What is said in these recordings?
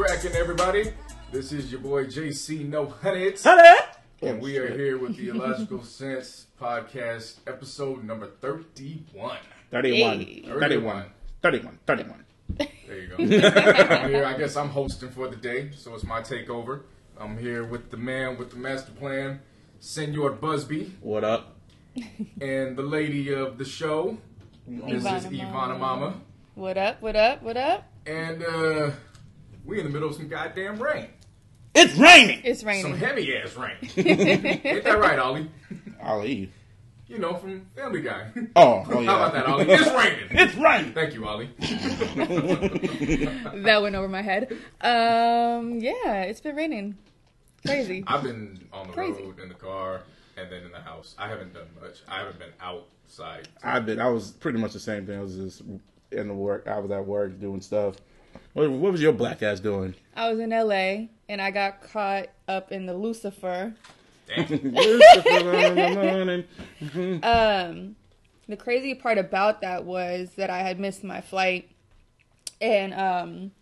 What's cracking, everybody? This is your boy JC No Hunnits, and we are here with the Illogical Sense podcast, episode number 31. 31. Hey. 31. 31. 31. There you go. I'm here. I guess I'm hosting for the day, so it's my takeover. I'm here with the man with the master plan, Senor Busby, What up? and the lady of the show, Mrs. Yvanna Yvanna Mama. What up? What up? What up? And uh, we in the middle of some goddamn rain. It's raining! It's raining. Some raining. heavy ass rain. Ain't that right, Ollie? Ollie. You know, from Family Guy. Oh, oh yeah. How about that, Ollie? It's raining. It's raining! Thank you, Ollie. that went over my head. Um, yeah, it's been raining. Crazy. I've been on the Crazy. road, in the car, and then in the house. I haven't done much. I haven't been outside. I've been, I was pretty much the same thing. I was just in the work, I was at work doing stuff. What, what was your black ass doing? I was in LA and I got caught up in the Lucifer. Damn. Um, the crazy part about that was that I had missed my flight, and um,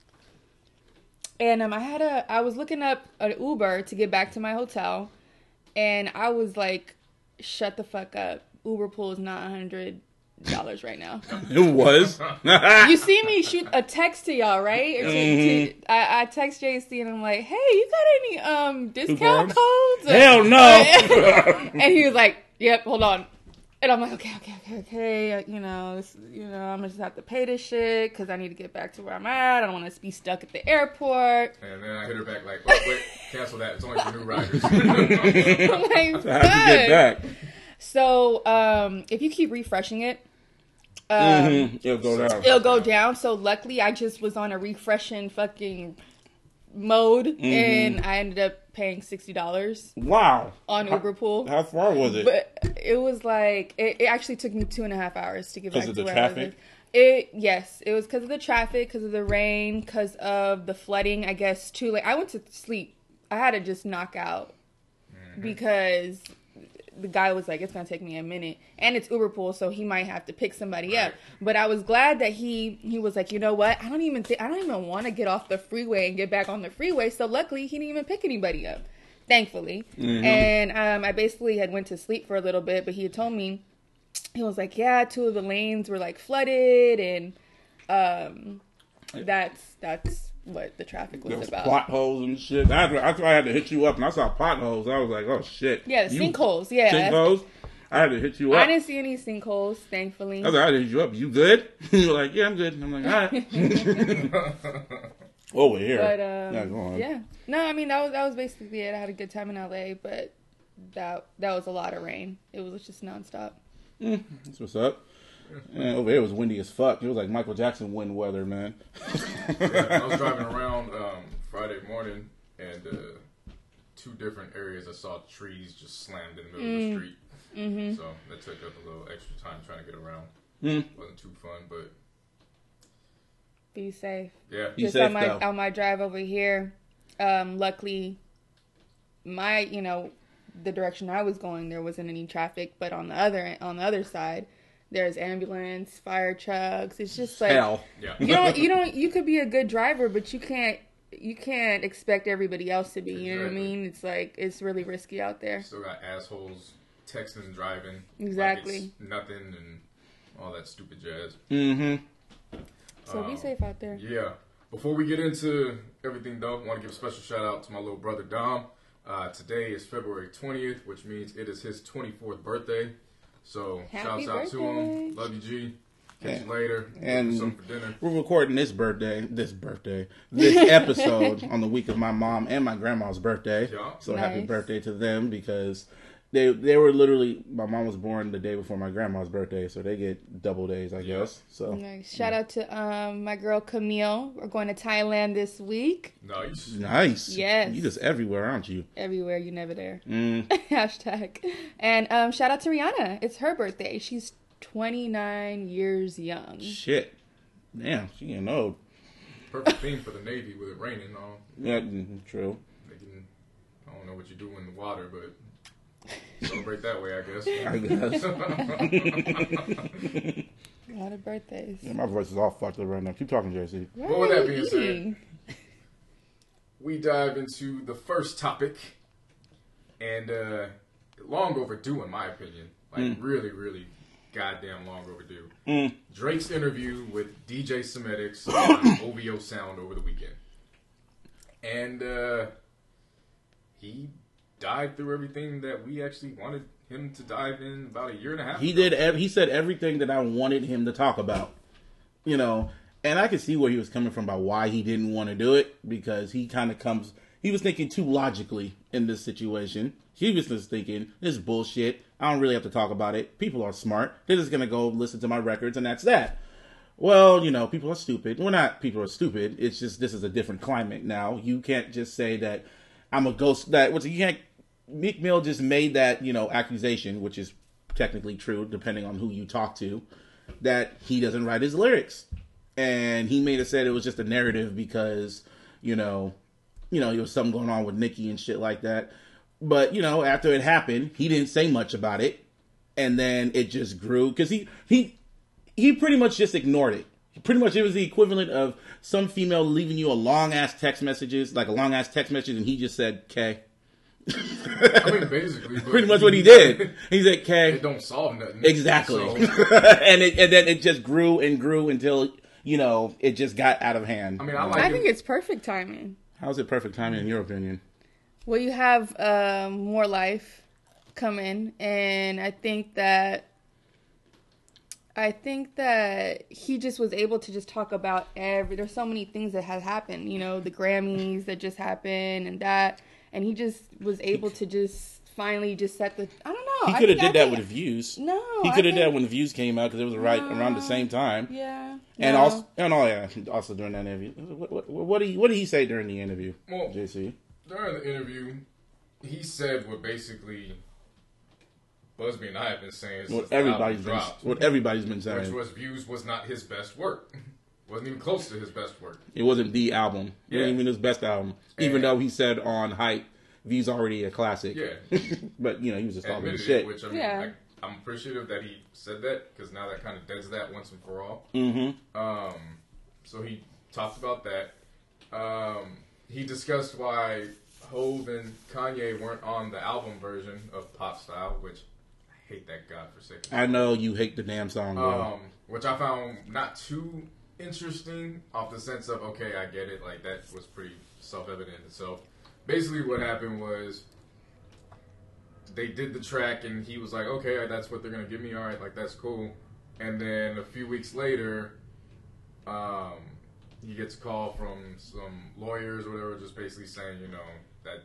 and um, I had a I was looking up an Uber to get back to my hotel, and I was like, "Shut the fuck up! Uber pool is not a hundred dollars right now." it was. you see me shoot a text to y'all, right? Or to, to, I, I text JC and I'm like, "Hey, you got any um discount codes?" Hell no! and he was like, "Yep, hold on." And I'm like, "Okay, okay, okay, okay. uh, You know, this, you know, I'm gonna just have to pay this shit because I need to get back to where I'm at. I don't want to be stuck at the airport." And then I hit her back like, wait, wait, cancel that. It's only for new riders. I'm like, I have to get back. So, um, if you keep refreshing it, um, Mhm. It'll go down. it'll go down. So luckily, I just was on a refreshing fucking mode, Mm-hmm. and I ended up paying sixty dollars Wow. on How- Uber Pool. How far was it? But it was like it, it actually took me two and a half hours to get back of to the where traffic? I was. It yes, it was because of the traffic, because of the rain, because of the flooding. I guess too late. I went to sleep. I had to just knock out because the guy was like, "It's gonna take me a minute," and it's Uber pool, so he might have to pick somebody up. But I was glad that he he was like, you know what? I don't even think I don't even want to get off the freeway and get back on the freeway. So luckily, he didn't even pick anybody up. Thankfully, and um, I basically had went to sleep for a little bit, but he had told me he was like, yeah, two of the lanes were like flooded, and um, that's that's what the traffic was was about. potholes and shit. That's why, that's why I had to hit you up, and I saw potholes. I was like, "Oh shit!" Yeah, the You- sinkholes. Yeah, Sinkholes. I had to hit you up. I didn't see any sinkholes, thankfully. I was like, I hit you up. You good? You're like, yeah, I'm good. And I'm like, all right. Over here. But um, yeah, go on. yeah, no, I mean that was that was basically it. I had a good time in LA, but that that was a lot of rain. It was just nonstop. That's what's up. Man, over here it was windy as fuck. It was like Michael Jackson wind weather, man. I was driving around um, Friday morning, and uh, two different areas I saw trees just slammed in the middle of the street. Mm-hmm. So that took up a little extra time trying to get around. Mm. wasn't too fun, but Be safe. yeah. Be just safe, on my though. on my drive over here, um, luckily, my you know the direction I was going there wasn't any traffic, but on the other on the other side, there's ambulance, fire trucks. It's just like Hell. Yeah. you don't you don't you could be a good driver, but you can't you can't expect everybody else to be. You know what I mean? It's like it's really risky out there. Still got assholes texting and driving. like Exactly. it's nothing and all that stupid jazz. Mm-hmm. So be Um, safe out there. Yeah. Before we get into everything, though, I want to give a special shout out to my little brother Dom. Uh, today is February 20th, which means it is his 24th birthday. So Happy shouts out to birthday. him. Love you, G. Catch you later. And- And for. We're recording this birthday, this birthday, this episode on the week of my mom and my grandma's birthday. Yeah. So happy birthday to them because they they were literally my mom was born the day before my grandma's birthday, so they get double days, I guess. So Nice. Shout out to um my girl Camille. We're going to Thailand this week. Nice. nice. Yes. You just everywhere, aren't you? Everywhere you never there. Mm. Hashtag. And um shout out to Rihanna. It's her birthday. She's 29 years young. Shit. Damn, she ain't old. Perfect theme for the Navy with it raining. All Yeah, mm, true. they can, I don't know what you do in the water, but celebrate that way, I guess. I guess. A lot of birthdays. Yeah, my voice is all fucked up right now. Keep talking, JC. What with that being said- we dive into the first topic, and uh, long overdue, in my opinion. Like really, really, goddamn long overdue. Drake's interview with DJ Semtex on OVO Sound over the weekend, and uh, he dived through everything that we actually wanted him to dive in about a year and a half. He ago. did. ev- He said everything that I wanted him to talk about. You know, and I could see where he was coming from about why he didn't want to do it because he kind of comes. He was thinking too logically in this situation. He was just thinking, "This is bullshit. I don't really have to talk about it. People are smart. They're just gonna go listen to my records, and that's that." Well, you know, people are stupid. We're not people are stupid. It's just this is a different climate now. You can't just say that I'm a ghost. That what's you can't. Meek Mill just made that you know accusation, which is technically true, depending on who you talk to, that he doesn't write his lyrics, and he made it said it was just a narrative because you know, you know, there was something going on with Nicki and shit like that. But you know, after it happened, he didn't say much about it, and then it just grew because he he he pretty much just ignored it. Pretty much, it was the equivalent of some female leaving you a long ass text messages, like a long ass text message, and he just said "K." I mean, basically, but Pretty much what he did. He said "K." It don't solve nothing. Exactly. So, and it, and then it just grew and grew until you know it just got out of hand. I mean, I like. I him- think it's perfect timing. How's it perfect timing in your opinion? Well, you have um, more life come in, and I think that I think that he just was able to just talk about every. There's so many things that had happened, you know, the Grammys that just happened and that, and he just was able to just finally just set the. I don't know. He I could have did I that think- with views. No, he could have did that when the views came out because it was right around the same time. Yeah, And no. also, and oh yeah, also during that interview, what what, what did he what did he say during the interview? Well, JC, during the interview, he said what basically Busby and I have been saying since what the album everybody's been dropped, what everybody's been saying, which was Views was not his best work. wasn't even close to his best work. It wasn't the album. It Yeah. wasn't even his best album. Even though he said on hype, Views already a classic. Yeah. but you know he was just talking Admitted shit. it, which I mean, Yeah. I, I'm appreciative that he said that because now that kind of deads that once and for all. mm-hmm. Um, so he talked about that. Um, he discussed why Hove and Kanye weren't on the album version of Pop Style, which I hate that godforsaken. I know you hate the damn song. Um, which I found not too interesting off the sense of okay, I get it, like that was pretty self evident itself. Basically, what happened was they did the track, and he was like, okay, that's what they're gonna give me. All right, like that's cool. And then a few weeks later, um, he gets a call from some lawyers or whatever, just basically saying, you know, that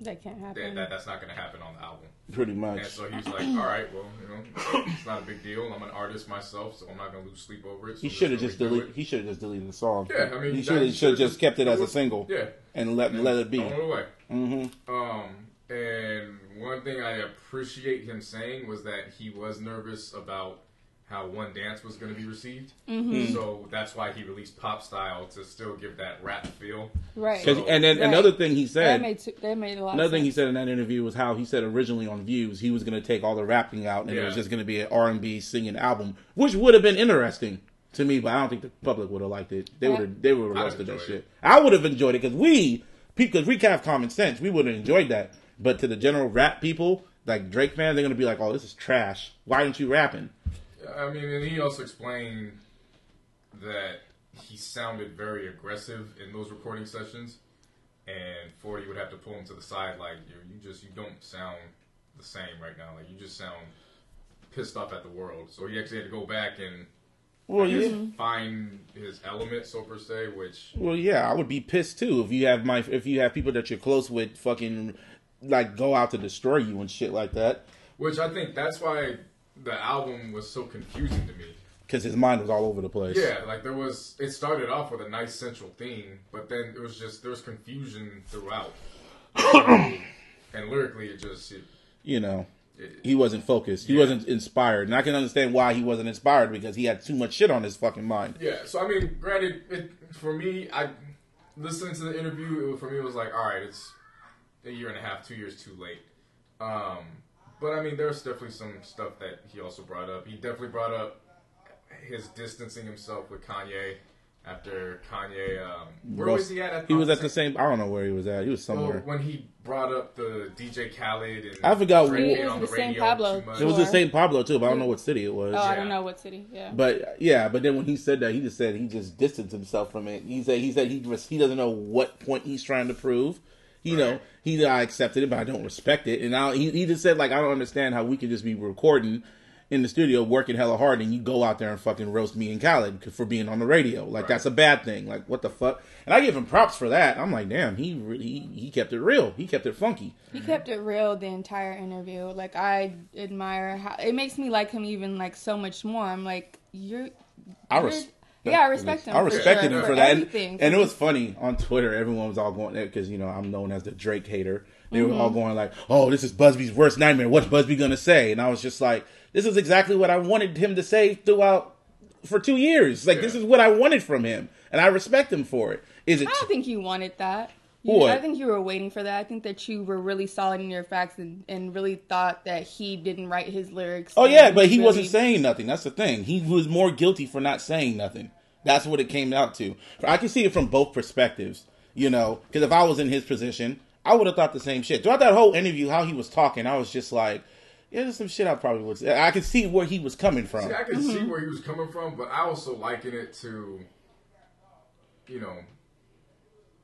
that can't that, happen. that that's not gonna happen on the album. Pretty And much. so he's like, all right, well, you know, it's not a big deal. I'm an artist myself, so I'm not gonna lose sleep over it. So He should have just deleted. He should have just deleted the song. Yeah, I mean, he should have just kept it as a single Yeah, and let let it be. thrown away. Mm-hmm. Um, and one thing I appreciate him saying was that he was nervous about how One Dance was going to be received. Mm-hmm. So that's why he released Pop Style to still give that rap feel. right. So- And then Right. another thing he that said. made t- that made a lot. Another of thing he said in that interview was how he said originally on Views he was going to take all the rapping out and it was just going to be an R and B singing album, which would have been interesting to me, but I don't think the public would have liked it. They would have they would have I'd roasted that shit. it. I would have enjoyed it because we because we have common sense, we would have enjoyed that. But to the general rap people, like Drake fans, they're going to be like, "Oh, this is trash. Why aren't you rapping?" I mean, and he also explained that he sounded very aggressive in those recording sessions, and Forty would have to pull him to the side, like you, you just you don't sound the same right now. Like you just sound pissed off at the world. So he actually had to go back and Well, guess, yeah. find his element, so per se, which Well, yeah, I would be pissed too if you have my if you have people that you're close with fucking like go out to destroy you and shit like that which I think that's why the album was so confusing to me. because his mind was all over the place. Yeah, like there was. It started off with a nice central theme, but then it was just there was confusion throughout. and lyrically, it just it, you know, it, he wasn't focused. He Yeah. wasn't inspired, and I can understand why he wasn't inspired because he had too much shit on his fucking mind. yeah. So I mean, granted, it, for me, I listening to the interview. It, for me, it was like, all right, it's a year and a half, two years too late. Um, but I mean, there's definitely some stuff that he also brought up. He definitely brought up his distancing himself with Kanye after Kanye. Um, where Roast- was he at? He was at the same. I don't know where he was at. He was somewhere. when he brought up the DJ Khaled and I forgot Drake what- It was on the the St. Pablo. it was the Sure. St. Pablo too, but I don't know what city it was. Oh, I don't know what city. Yeah. But yeah, but then when he said that, he just said he just distanced himself from it. He said he said he res- he doesn't know what point he's trying to prove. You know, Right. he I accepted it, but I don't respect it. And I, he he just said like I don't understand how we could just be recording in the studio working hella hard and you go out there and fucking roast me and Khaled for being on the radio. Like Right. that's a bad thing. Like what the fuck? And I give him props for that. I'm like, damn, he really he, he kept it real. He kept it funky. He kept it real the entire interview. Like I admire how it makes me like him even like so much more. I'm like you're. I res- Yeah, I respect him. I respected sure, him for that, and, and it was funny on Twitter. Everyone was all going there because you know I'm known as the Drake hater. They were Mm-hmm. all going like, "Oh, this is Busby's worst nightmare. What's Busby gonna say?" And I was just like, "This is exactly what I wanted him to say throughout for two years. Like this is what I wanted from him, and I respect him for it. Is it? I don't think you wanted that. You, What? I think you were waiting for that. I think that you were really solid in your facts and, and really thought that he didn't write his lyrics. Oh yeah, but he really- wasn't saying nothing. That's the thing. He was more guilty for not saying nothing. That's what it came out to. I can see it from both perspectives, you know. Because if I was in his position, I would have thought the same shit. Throughout that whole interview, how he was talking, I was just like, "Yeah, there's some shit I probably would." Say. I could see where he was coming from. See, I can see mm-hmm. where he was coming from, but I also liken it to, you know,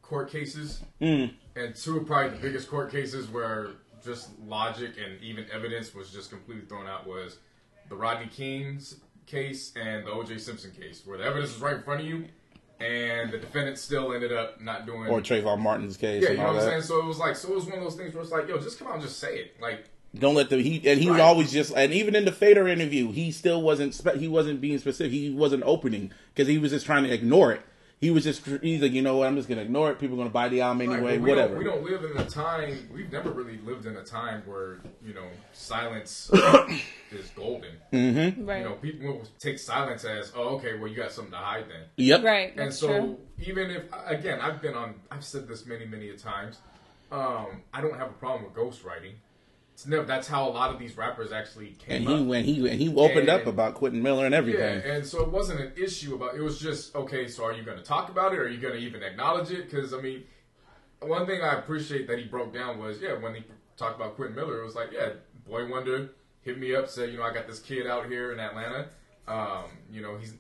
court cases. Mm. And two of probably the biggest court cases where just logic and even evidence was just completely thrown out was the Rodney King's case and the O.J. Simpson case, where the evidence was right in front of you, and the defendant still ended up not doing. Or Trayvon Martin's case yeah, you know what I'm that. saying. So it was like, so it was one of those things where it's like, yo, just come out and just say it, like. Don't let the he and he was Right. always just and even in the Fader interview, he still wasn't he wasn't being specific. He wasn't opening because he was just trying to ignore it. He was just he's like, you know what, I'm just gonna ignore it. People are gonna buy the album anyway, but we whatever. Don't, we don't live in a time. We've never really lived in a time where you know silence is golden. right. You know, people will take silence as, "Oh, okay, well, you got something to hide then." Yep. right. And That's so, true. even if again, I've been on, I've said this many, many a times. Um, I don't have a problem with ghostwriting. It's. That's how a lot of these rappers actually came. And he up. when he and he opened up about Quentin Miller and everything. Yeah, and so it wasn't an issue about. It was just okay. So are you going to talk about it? Or are you going to even acknowledge it? Because I mean, one thing I appreciate that he broke down was yeah when he talked about Quentin Miller, it was like yeah, Boy Wonder hit me up said you know I got this kid out here in Atlanta. Um, you know he's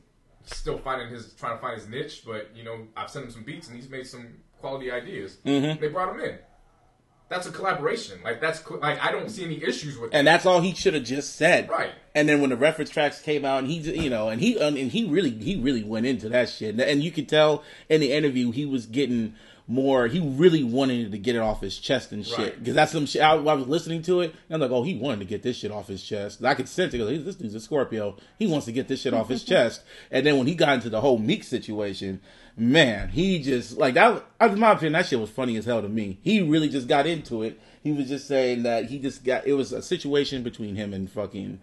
still finding his trying to find his niche, but you know I've sent him some beats and he's made some quality ideas. Mhm. They brought him in. That's a collaboration. Like that's like I don't see any issues with And that's all he should have just said. Right. And then when the reference tracks came out, and he, you know, and he, and he really, he really went into that shit. And you could tell in the interview he was getting more. He really wanted to get it off his chest and shit. Right. Because that's some shit. I, I was listening to it, and I'm like, oh, he wanted to get this shit off his chest. I could sense it. 'cause This dude's a Scorpio. He wants to get this shit off his chest. And then when he got into the whole Meek situation, man, he just like that. In my opinion, that shit was funny as hell to me. He really just got into it. He was just saying that he just got. It was a situation between him and fucking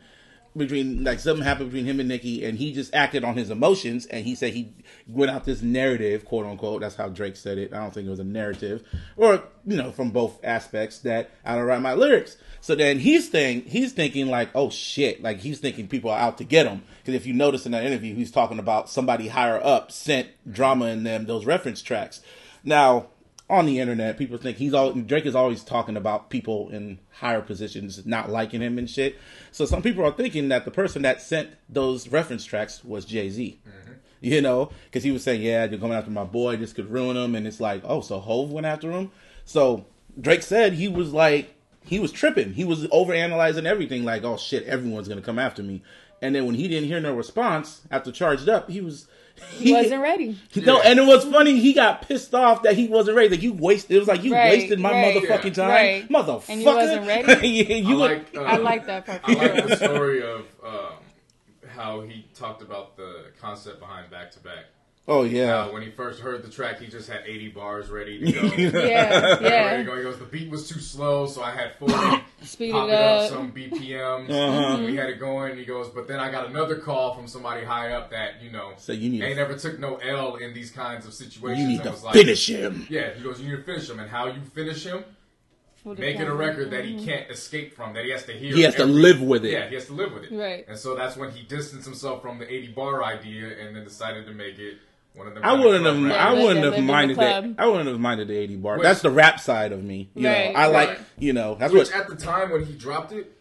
between like something happened between him and Nicki, and he just acted on his emotions, and he said he went out this narrative, quote unquote. That's how Drake said it. I don't think it was a narrative, or you know, from both aspects that I don't write my lyrics. So then he's saying he's thinking like, oh shit, like he's thinking people are out to get him. Because if you notice in that interview, he's talking about somebody higher up sent drama in them those reference tracks. Now on the internet, people think he's all Drake is always talking about people in higher positions not liking him and shit. So some people are thinking that the person that sent those reference tracks was Jay Z. Mm-hmm. You know, because he was saying, "Yeah, you're coming after my boy. This could ruin him." And it's like, oh, so Hove went after him. So Drake said he was like, he was tripping. He was overanalyzing everything. Like, oh shit, everyone's gonna come after me. And then when he didn't hear no response after charged up, he was He wasn't ready. no, and it was funny. He got pissed off that he wasn't ready. Like you wasted. It was like you Right, wasted my right, motherfucking time, right. motherfucker. And you wasn't ready? yeah, you I were- like, uh, I like that part. I like the story of um, how he talked about the concept behind back to back. Oh yeah. Uh, when he first heard the track, he just had 80 bars ready to go. Yeah, Ready to yeah. go. He goes, the beat was too slow, so I had 40. Speed it it up up. some BPMs. Uh-huh. We had it going. He goes, but then I got another call from somebody high up that you know So you need ain't to, never took no L in these kinds of situations. you need and to was like, finish him. Yeah, he goes, you need to finish him, and how you finish him, Would make it a record that he can't escape from, that he has to hear. He has to live with it. Yeah, he has to live with it. Right. And so that's when he distanced himself from the 80 bar idea and then decided to make it One of them. I kind of wouldn't have. rappers. I wouldn't have in the minded that. I wouldn't have minded the eighty bar. Which- that's the rap side of me. You Right, know, I like. You know, that's Which what. at the time when he dropped it,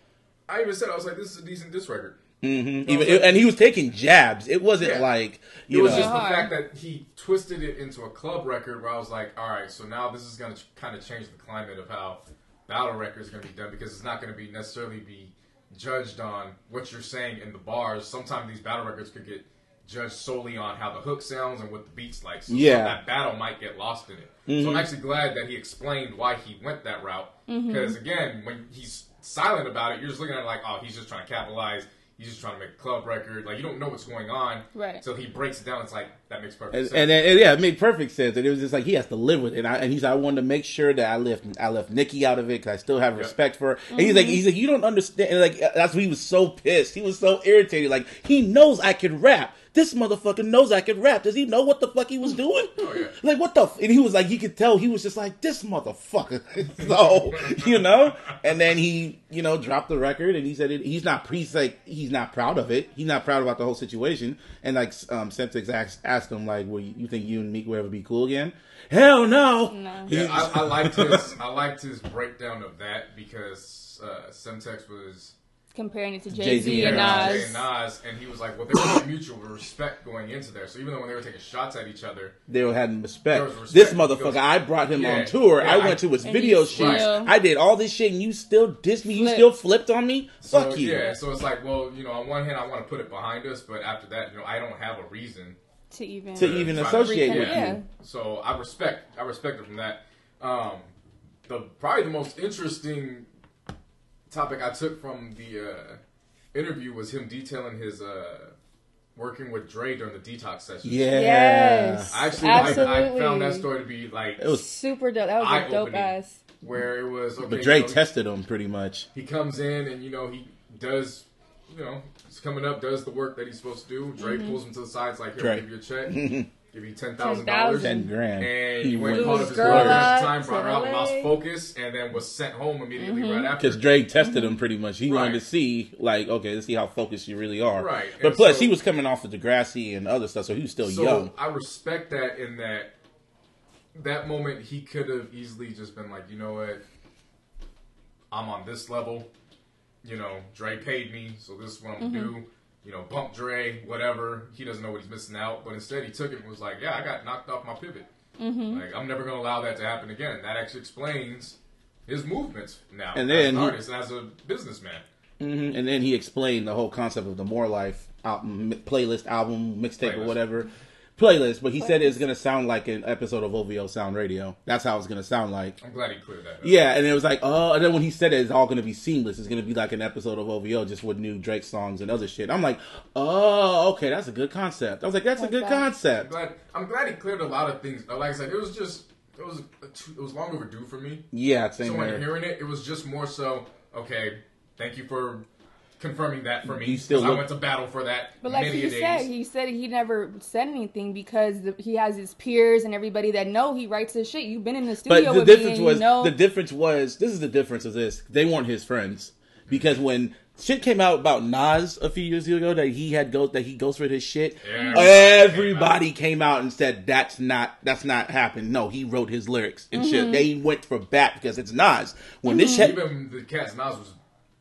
I even said I was like, "This is a decent diss record." Mm-hmm. I Even like- and he was taking jabs. It wasn't Yeah. like It you was know. just the fact that he twisted it into a club record where I was like, all right, so now this is going to kind of change the climate of how battle records are going to be done because it's not going to be necessarily be judged on what you're saying in the bars. Sometimes these battle records could get judged solely on how the hook sounds and what the beats like. So Yeah. that battle might get lost in it. So I'm mm-hmm. actually glad that he explained why he went that route mm-hmm. because again, when he's silent about it, you're just looking at it like, oh, he's just trying to capitalize. He's just trying to make a club record. Like you don't know what's going on. Right. Until he breaks it down. It's like that makes perfect And, sense. and, then- and yeah, it made perfect sense. And it was just like he has to live with it. And, I, and he's, I wanted to make sure that I left, I left Nicki out of it because I still have Yeah. respect for her. And he's like, mm-hmm. he's like, you don't understand. And like that's why he was so pissed. He was so irritated. Like he knows I can rap. This motherfucker knows I can rap. Does he know what the fuck he was doing? Oh, yeah. Like what the? F-? And he was like, you could tell he was just like this motherfucker. so you know. And then he, you know, dropped the record, and he said it, he's not. He's like he's not proud of it. He's not proud about the whole situation. And like um, Semtex asked, asked him like, "Well, you think you and Meek will ever be cool again?" Hell no. No. Yeah, I, I liked his I liked his breakdown of that because uh, Semtex was Comparing it to Jay Jay-Z and and Nas. and Nas, and he was like, "Well, there was a mutual respect going into there. So even though when they were taking shots at each other, They were having respect. Respect This because- motherfucker, I brought him Yeah, on tour. yeah, I I- went to his video you shoots. I did all this shit, and you still dissed me. You Flipped. still flipped on me. so Fuck you. yeah, so it's like, well, you know, on one hand, I want to put it behind us, but after that, you know, I don't have a reason To even. To even associate with Yeah. you. So I respect I respect it from that. Um, the probably the most interesting topic I took from the uh, interview was him detailing his uh, working with Dre during the detox session. Yeah. Yes. I actually like, I Absolutely. found that story to be like It was, Super dope. That was a dope ass. where it was okay. but Dre you know, tested him pretty much. he comes in and you know he does you know he's coming up does the work that he's supposed to do. Dre Mm-hmm. pulls him to the side. It's like here, Dre. Give you a check, give you ten thousand dollars. Ten grand. And He he went went- and called Blew up his his girl at the time, brought her out, to lost focus, and then was sent home immediately Mm-hmm. right after. Because Dre tested him pretty much. He wanted to see, like, okay, let's see how focused you really are. Right. But And plus, so- he was coming off of Degrassi and other stuff, so he was still so young. I respect that in that that moment he could have easily just been like, you know what, I'm on this level. You know, Dre paid me, so this is what I'm gonna do. You know, bump Dre, whatever. He doesn't know what he's missing out, but instead he took it and was like, yeah, I got knocked off my pivot. Like I'm never gonna allow that to happen again. That actually explains his movements now And as then an he- artist and as a businessman. hmm And then he explained the whole concept of the More Life album, playlist, album, mixtape, or whatever. Playlist, but he said it's gonna sound like an episode of OVO Sound Radio. That's how it's gonna sound like. I'm glad he cleared that up. Yeah, and it was like, oh, and then when he said it, it's all gonna be seamless. It's gonna be like an episode of OVO just with new Drake songs and other shit. I'm like, oh, okay, that's a good concept. I was like, that's a good that. I'm concept. glad. I'm glad he cleared a lot of things. Like I said, it was just it was it was long overdue for me. Yeah, same So when here. hearing it, it was just more so okay. Thank you for confirming that for me. You still 'cause look- I went to battle for that But like many he days. said, he said he never said anything because the, he has his peers and everybody that know he writes his shit. You've been in the studio. But studio the with me, difference and was you know. the difference was this is the difference of this. They weren't his friends because when shit came out about Nas a few years ago that he had go that he ghostwrote his shit, Yeah. everybody came out and said that's not that's not happened. No, he wrote his lyrics and Mm-hmm. shit. They went for bat because it's Nas. When this shit even the cats Nas was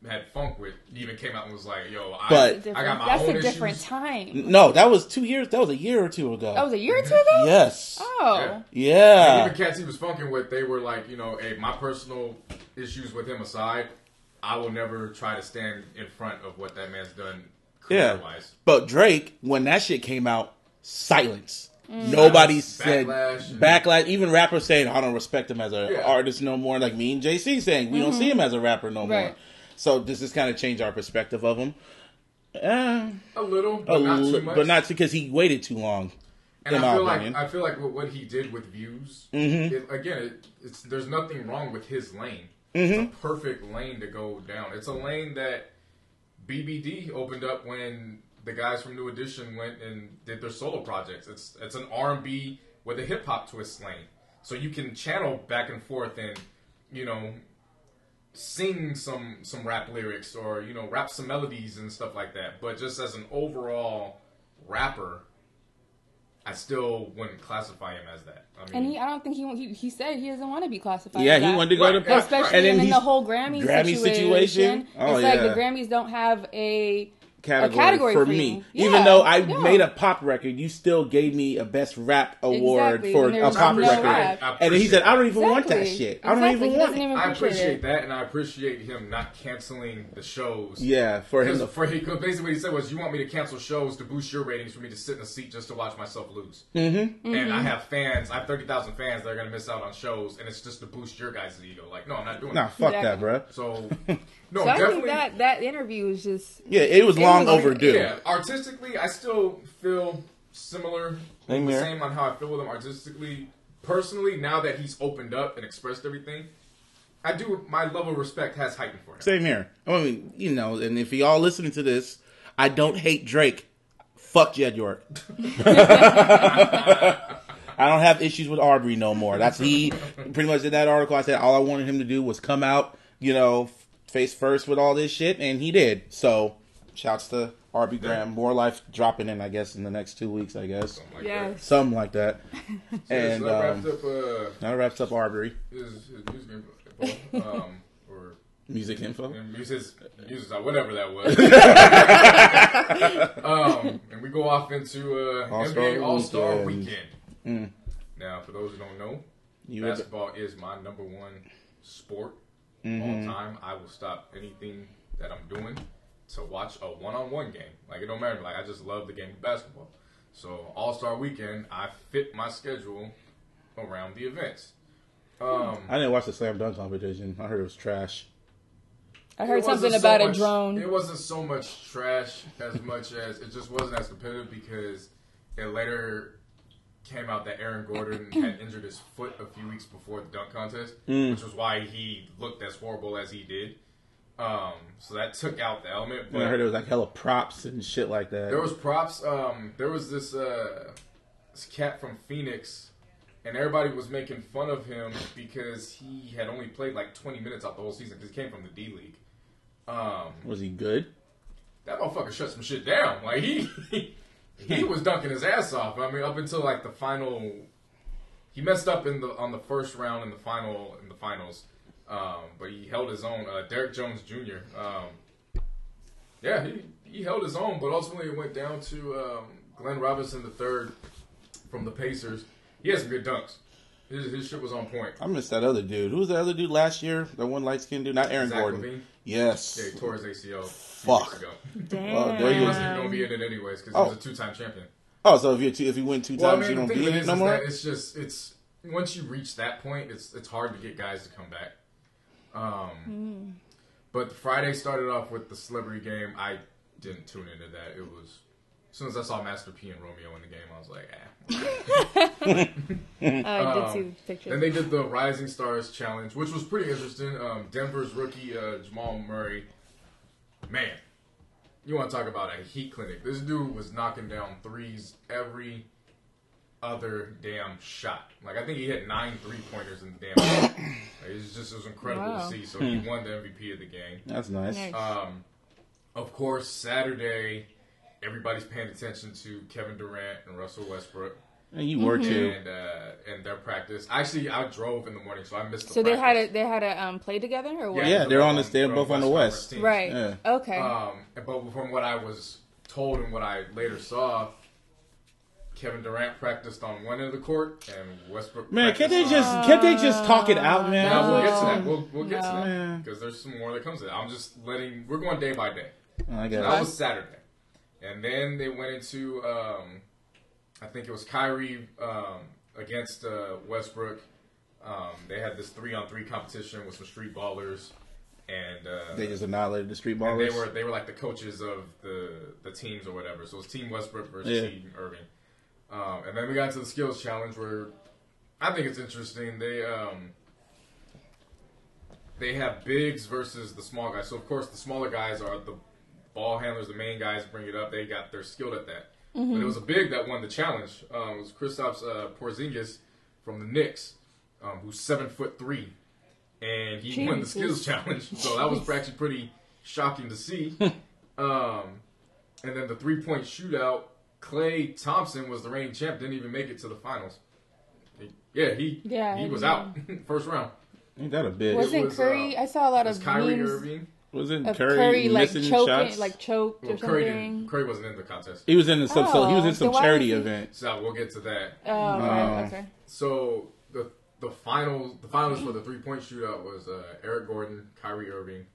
had funk with even came out and was like, "Yo, I, But- I got my that's own a different issues. time. no, that was two years. That was a year or two ago. That was a year or two ago. Mm-hmm. yes. Oh, Yeah. Yeah. Even cats he was funking with, they were like, you know, hey, my personal issues with him aside, I will never try to stand in front of what that man's done Yeah. career wise. But Drake, when that shit came out, silence. Mm. Nobody said Backlash backlash. Even rappers saying I don't respect him as an Yeah. artist no more. Like me and JC saying we don't mm-hmm. see him as a rapper no more. So this has kind of changed our perspective of him. Uh, A little, a but not li- too much. but not because he waited too long. And in I my feel opinion. like I feel like what, what he did with views. Mhm. It, again, it, it's there's nothing wrong with his lane. Mm-hmm. It's a perfect lane to go down. It's a lane that BBD opened up when the guys from New Edition went and did their solo projects. It's it's an R and B with a hip hop twist lane, so you can channel back and forth and you know sing some some rap lyrics or you know rap some melodies and stuff like that. But just as an overall rapper, I still wouldn't classify him as that. I mean, And he, I don't think he he, he said he doesn't want to be classified. Yeah, as he that. wanted to go to Right, pro. especially and then in, the whole Grammy, Grammy situation. situation? Oh, it's like yeah. the Grammys don't have a category, category for for me. you. Even though I yeah. made a pop record, you still gave me a best rap award Exactly, for a pop no record. rap. And he said, "I don't even want that Exactly. shit. I don't even He want doesn't it." I appreciate appreciate it. that, and I appreciate him not canceling the shows. Yeah, for him for he, cause basically what he said was, "You want me to cancel shows to boost your ratings for me to sit in a seat just to watch myself lose." Mm-hmm. And I have fans. I have thirty thousand fans that are gonna miss out on shows, and it's just to boost your guys' ego. Like, no, I'm not doing Nah, that. fuck Yeah. that, bro. So, no, So I definitely. think that that interview was just Yeah, it was It long was- overdue. Yeah, artistically, I still feel similar, Same the here. same on how I feel with him artistically. Personally, now that he's opened up and expressed everything, I do. My level of respect has heightened for him. Same here. I mean, you know, and if y'all listening to this, I don't hate Drake. Fuck Jed York. I don't have issues with Aubrey no more. That's he pretty much in that article. I said all I wanted him to do was come out, you know, face first with all this shit, and he did. So, shouts to Aubrey Graham. More life dropping in, I guess, in the next two weeks. I guess Something like yes. something like that. that. And so that um, wrapped up uh, that wraps up Aubrey his, his music info, um, or music info. his his music, uh, whatever that was. um, and we go off into uh, All-Star NBA All Star Weekend. Weekend. Mm. Now, for those who don't know, You were- basketball is my number one sport Mhm. all time. I will stop anything that I'm doing to watch a one-on-one game. Like it don't matter. Like I just love the game of basketball. So All Star Weekend, I fit my schedule around the events. Um, I didn't watch the slam dunk competition. I heard it was trash. I heard it wasn't something so about a drone. It wasn't so much trash as much as it just wasn't as competitive because it later came out that Aaron Gordon had injured his foot a few weeks before the dunk contest, Mm. which was why he looked as horrible as he did. Um, so that took out the element. And I heard it was like hella props and shit like that. there was props. Um, there was this uh, this cat from Phoenix, and everybody was making fun of him because he had only played like 20 minutes out the whole season because he came from the D League. Um, was he good? that motherfucker shut some shit down. Like he he was dunking his ass off. I mean, up until like the final, he messed up in the on the first round in the final in the finals, um, but he held his own. Uh, Derrick Jones Jr. Um, yeah, he he held his own, but ultimately it went down to um, Glenn Robinson III from the Pacers. He had some good dunks. His, his shit was on point. I missed that other dude. Who was the other dude last year? The one light skinned dude? Not Aaron Zach Gordon. LaVine, Yes. yeah, he tore his ACL. Fuck. ago. Damn. Well, there He wasn't gonna be in it anyways because Oh. he was a two-time champion. Oh, so if you two, if you win two Well, I times, mean, you don't be in it it is, no more. it's just it's once you reach that point, it's it's hard to get guys to come back. Um, but Friday started off with the celebrity game. I didn't tune into that. It was as soon as I saw Master P and Romeo in the game, I was like, ah. Uh, I did Um, see the picture. Then they did the Rising Stars Challenge, which was pretty interesting. Um, Denver's rookie uh, Jamal Murray, man, you want to talk about a heat clinic? This dude was knocking down threes every other damn shot. Like I think he hit nine three pointers in the damn. game. Like, it was just it was incredible Wow. to see. So he won the MVP of the game. That's nice. Nice. Um, of course, Saturday, everybody's paying attention to Kevin Durant and Russell Westbrook And you were too. and uh, and their practice. Actually, I drove in the morning, so I missed. The so they had practice. a they had a um play together or what? Yeah, so they're on the- they're both on the West. Right. Yeah. Okay. Um, but from what I was told and what I later saw, Kevin Durant practiced on one end of the court, and Westbrook. Man, can't they practiced on- just can't they just talk it out, man? No, we'll get to that. We'll, we'll get to No. Yeah. that because there's some more that comes to that. I'm just letting. We're going day by day. I That was Saturday, and then they went into. Um, I think it was Kyrie um, against uh, Westbrook. Um, they had this three on three competition with some street ballers, and uh, They just annihilated the street and ballers. they were they were like the coaches of the the teams or whatever. So it was Team Westbrook versus Yeah. Team Irving. Um, and then we got to the skills challenge where I think it's interesting. They um, they have bigs versus the small guys. So of course the smaller guys are the ball handlers, the main guys bring it up. They got they're skilled at that. But it was a big that won the challenge. Um, it was Kristaps uh, Porzingis from the Knicks, um, who's seven foot three, and he won the skills challenge. So that was actually pretty shocking to see. um, and then the three point shootout, Klay Thompson was the reigning champ, didn't even make it to the finals. Yeah, he Yeah, he was know. out first round. Ain't that a bitch? Wasn't was, Curry? uh, I saw a lot It was of Kyrie memes Irving. Wasn't of Curry, Curry, like missing choking, shots? like choked Well, or Curry, something. didn't, Curry wasn't in the contest, he was in some, so he was in Oh, some so charity he- event. so we'll get to that. Oh, okay, Um, okay. So the the finals the finals for the three point shootout was uh, Eric Gordon, Kyrie Irving.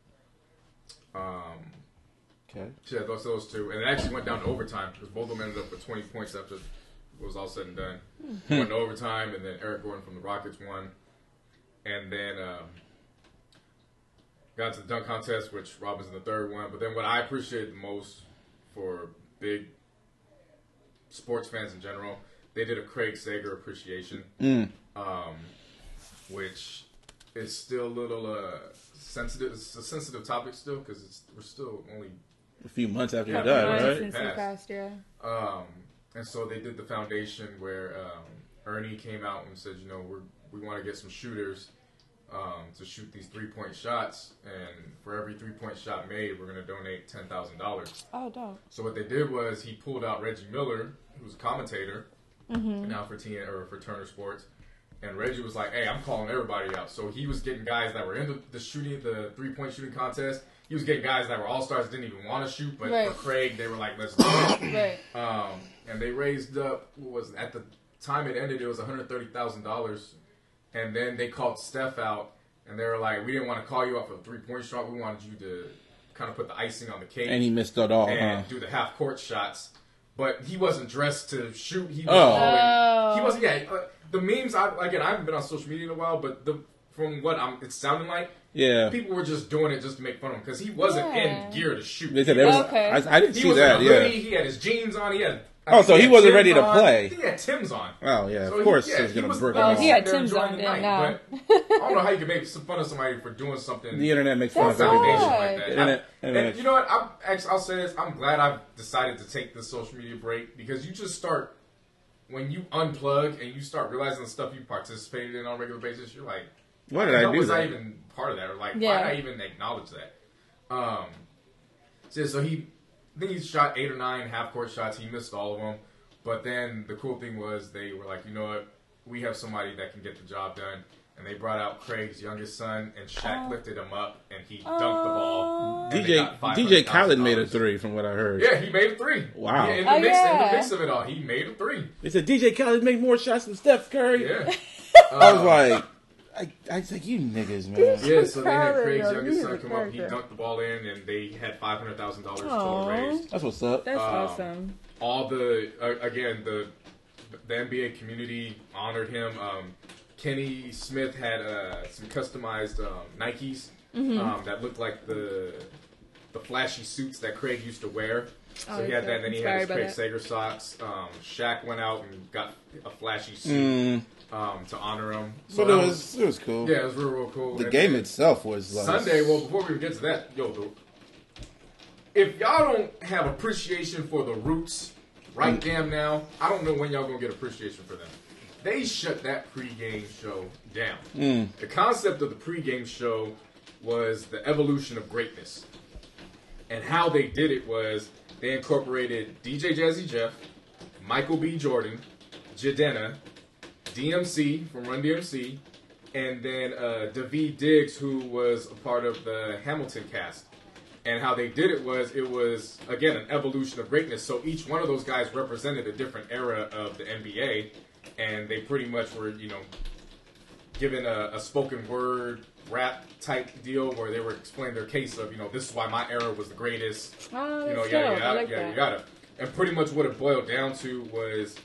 Um, Okay. yeah, those those two, and it actually went down to overtime because both of them ended up with twenty points after it was all said and done. went to overtime, and then Eric Gordon from the Rockets won, and then um, got to the dunk contest, which Robinson the third one. But then what I appreciate the most for big sports fans in general, they did a Craig Sager appreciation Mm. um, which is still a little uh, sensitive. It's a sensitive topic still because we're still only. A few months after Yeah, he died, right. right? Since so Pass. fast, yeah. Um, and so they did the foundation where um, Ernie came out and said, you know, we're, we want to get some shooters um, to shoot these three point shots, and for every three point shot made, we're going to donate ten thousand dollars. Oh, dope. So what they did was he pulled out Reggie Miller, who's a commentator now for T or for Turner Sports, and Reggie was like, "Hey, I'm calling everybody out." So he was getting guys that were in the, the shooting, the three point shooting contest. He was getting guys that were all stars, didn't even want to shoot, but Right. for Craig, they were like, "Let's do it." Right. Um, and they raised up what was at the time it ended, it was one hundred thirty thousand dollars, and then they called Steph out, and they were like, "We didn't want to call you out for three point shot. We wanted you to kind of put the icing on the cake." And he missed it all, and huh? do the half court shots. But he wasn't dressed to shoot. He was Oh. all in- Oh. he wasn't. Yeah, uh, the memes. I again, I haven't been on social media in a while, but the from what I'm, it's sounding like Yeah. people were just doing it just to make fun of him because he wasn't Yeah. in gear to shoot. They said he there was, Okay. I, I didn't he see was that, in a yeah. He had his jeans on. He had. I Oh, so he had wasn't ready to on. play. He had Tim's on. Oh, yeah. So Of he- course yeah, he's going to was- break Oh, him he had Tim's enjoying on the night, no. but I don't know how you can make some fun of somebody for doing something. The internet makes fun That's of everything. foundation right. like that. Internet- I- internet. and you know what? I'm actually, I'll say this. I'm glad I've decided to take this social media break because you just start when you unplug and you start realizing the stuff you participated in on a regular basis. You're like, Why did I how do was I even part of that? Or like, why did I even acknowledge that? Um, so, so he, I think he shot eight or nine half court shots. He missed all of them. But then the cool thing was they were like, you know what? We have somebody that can get the job done. And they brought out Craig's youngest son, and Shaq Oh. lifted him up, and he dunked the ball. DJ DJ Khaled made a three, from what I heard. Yeah, he made a three. Wow. Yeah, in the Oh, mix, in the mix of it all, he made a three. They said DJ Khaled made more shots than Steph Curry. Yeah. I was like, I, I was like, you niggas, man. Yeah, so they had Craig's yo, youngest son a come up. He dunked the ball in, and they had five hundred thousand dollars total Aw. raised. That's what's up. That's Um, awesome. All the uh, again the the NBA community honored him. Um, Kenny Smith had uh, some customized um, Nikes Mm-hmm. um, that looked like the the flashy suits that Craig used to wear. So Oh, he had that, and then he had his Craig that. Sager socks. Um, Shaq went out and got a flashy suit Mm, um, to honor him. So but it that was it was cool. yeah, it was real, real cool. The And game itself was like Sunday. Well, before we get to that, yo, the, if y'all don't have appreciation for the Roots right damn now, I don't know when y'all gonna get appreciation for them. They shut that pregame show down. Mm. The concept of the pregame show was the evolution of greatness, and how they did it was they incorporated DJ Jazzy Jeff, Michael B. Jordan, Jidenna, DMC from Run DMC, and then uh, Daveed Diggs, who was a part of the Hamilton cast. And how they did it was it was again an evolution of greatness. So each one of those guys represented a different era of the NBA, and they pretty much were you know given a, a spoken word rap type deal where they were explaining their case of you know this is why my era was the greatest Oh, you know, yeah, yeah, dope. I yada, like yada that. And pretty much what it boiled down to was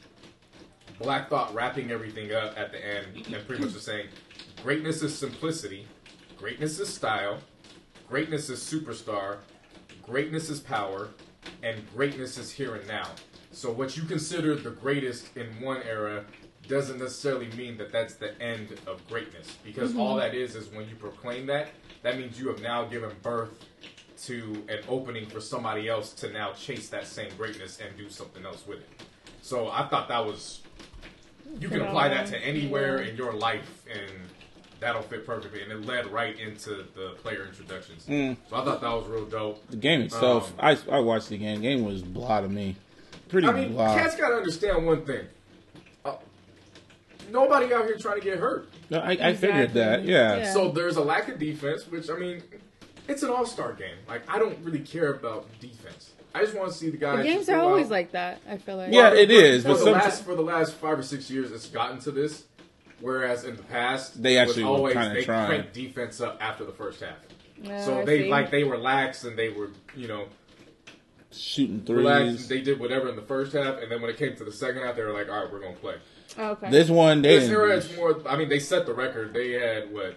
Black Thought wrapping everything up at the end and pretty much just saying greatness is simplicity, greatness is style, greatness is superstar, greatness is power, and greatness is here and now. So what you consider the greatest in one era doesn't necessarily mean that that's the end of greatness because mm-hmm. all that is is when you proclaim that that means you have now given birth to an opening for somebody else to now chase that same greatness and do something else with it. So I thought that was you can apply that to anywhere in your life and that'll fit perfectly and it led right into the player introductions. Mm. So I thought that was real dope. the game itself. Um, I I watched the game. Game was blah to me. pretty I mean, wild. cats gotta understand one thing. Uh, nobody out here trying to get hurt. No, I, I figured that. Yeah. Yeah. So there's a lack of defense, which I mean, it's an all star game. Like I don't really care about defense. I just want to see the guys. The games are always out. like that. I feel like. Yeah, it is, For but the some- last for the last five or six years, it's gotten to this. Whereas in the past, They it was actually always they trying. cranked defense up after the first half. Yeah, So I they see. like they were lax and they were you know Shooting relaxed. threes. They did whatever in the first half, and then when it came to the second half, they were like, "All right, we're gonna play." Oh, okay. This one, they This era is more. I mean, they set the record. They had what.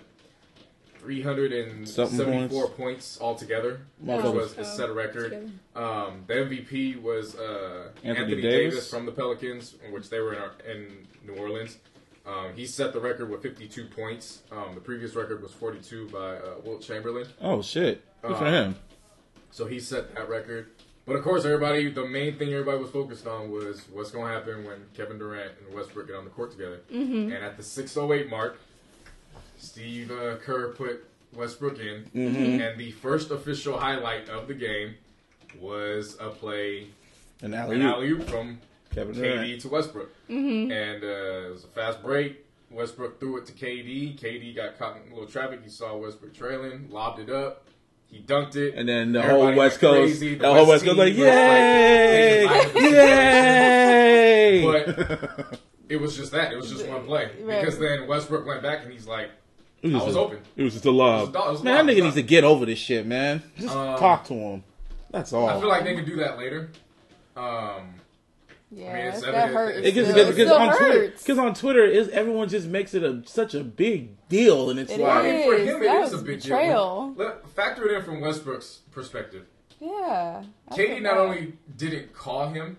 374 Something points. altogether, which Motherfuckers. was Oh, set a record. Um, the MVP was uh, Anthony Anthony, Davis. Davis. from the Pelicans, in which they were in, our, in New Orleans. Um, he set the record with 52 points. Um, the previous record was 42 by uh, Wilt Chamberlain. Oh shit! Good for Uh, him. So he set that record. But of course, everybody, the main thing everybody was focused on was what's going to happen when Kevin Durant and Westbrook get on the court together. Mm-hmm. And at the 6:08 mark, Steve uh, Kerr put Westbrook in, Mm-hmm. and the first official highlight of the game was a play, An an alley alley oop from Kevin KD Durant. to Westbrook, Mm-hmm. and uh, it was a fast break. Westbrook threw it to KD. KD got caught in a little traffic. He saw Westbrook trailing, lobbed it up. He dunked it. And then the Everybody whole West Coast, crazy. the whole West Coast, like, team was, yay, like, taking life of the yay! But it was just that. It was just one play. Right. Because then Westbrook went back and he's like, It I was a- open. It was just a love. It was a- it was man, that nigga needs to get over this shit, man. Just Um, talk to him. That's all. I feel like they could do that later. Um, yeah, I mean, it's that evident- hurts. It gets, still. because, It because on Twitter, hurts. because on Twitter, is everyone just makes it a such a big deal, and it's It like, I for him, That it is was a big betrayal. deal. Let, factor it in from Westbrook's perspective. Yeah. I KD not bad. only didn't call him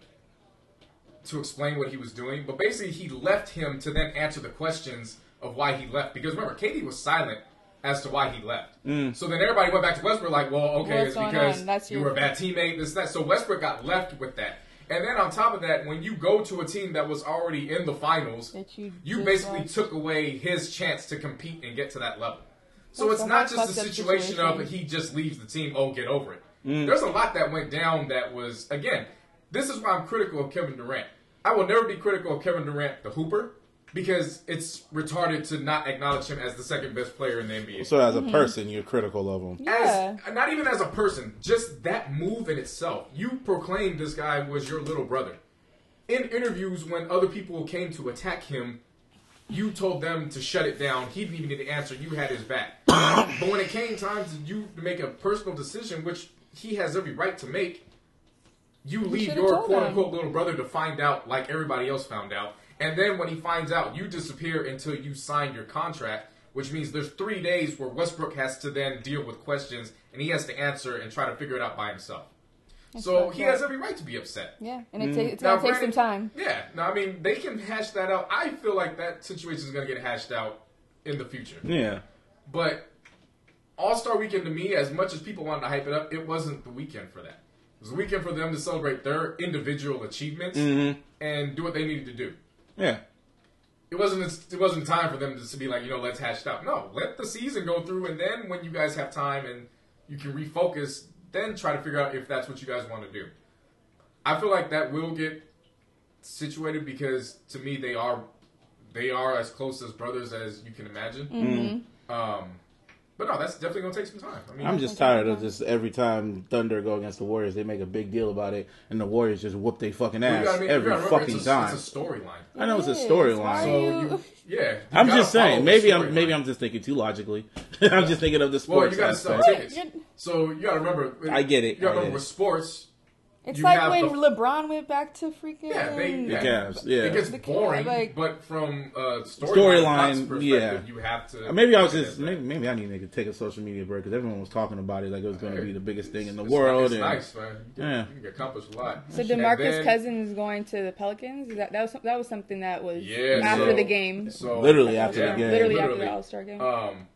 to explain what he was doing, but basically he left him to then answer the questions of why he left. Because remember, KD was silent as to why he left. Mm. So then everybody went back to Westbrook like, well, okay, What's it's because? That's you were a bad teammate, this, that. So Westbrook got left with that. And then on top of that, when you go to a team that was already in the finals, you you basically lost. took away his chance to compete and get to that level. So That's it's not just a fucked up situation, of he just leaves the team, oh, get over it. Mm. There's a lot that went down that was, again, this is why I'm critical of Kevin Durant. I will never be critical of Kevin Durant, the Hooper, because it's retarded to not acknowledge him as the second best player in the NBA. so as Mm-hmm. a person, you're critical of him. Yeah. As, not even as a person, just that move in itself. You proclaimed this guy was your little brother. In interviews, when other people came to attack him, you told them to shut it down. He didn't even need to answer. You had his back. but when it came time to you to make a personal decision, which he has every right to make, you leave your quote unquote little brother to find out like everybody else found out. And then when he finds out, you disappear until you sign your contract, which means there's three days where Westbrook has to then deal with questions and he has to answer and try to figure it out by himself. so he up. has every right to be upset. Yeah, and it ta- it's Now, gonna take some time. Yeah, no, I mean they can hash that out. I feel like that situation is going to get hashed out in the future. Yeah. But All Star Weekend to me, as much as people wanted to hype it up, it wasn't the weekend for that. It was the weekend for them to celebrate their individual achievements Mm-hmm. and do what they needed to do. Yeah. It wasn't it wasn't time for them to be like you know let's hash it out. No, let the season go through, and then when you guys have time and you can refocus, then try to figure out if that's what you guys want to do. I feel like that will get situated because to me they are they are as close as brothers as you can imagine. Mm-hmm. Um, but no, that's definitely gonna take some time. I mean, I'm just tired of just every time Thunder go against the Warriors, they make a big deal about it, and the Warriors just whoop their fucking you ass gotta every remember, fucking it's a, time. It's a storyline. I know it's a storyline. So you- you, yeah. you I'm just saying. Maybe I'm storyline. maybe I'm just thinking too logically. I'm just thinking of the Well, sports you gotta sell tickets. So you gotta remember. I get it, You gotta remember get with sports. It's You like have when the- LeBron went back to freaking Yeah, they, The yeah. Cavs, yeah. It gets The Cavs, boring, like- but from uh, storyline, Storyline, perspective, yeah. you have to. Maybe I was just maybe, maybe I need to take a social media break because everyone was talking about it like it was going to be the biggest thing in the It's world. It's and nice, man. You can, Yeah. you can accomplish a lot. So And Demarcus then- Cousins is going to the Pelicans. Is that that was that was something that was Yeah, after so- the game. So Literally after yeah, the game. Literally, after the All Star game. Um,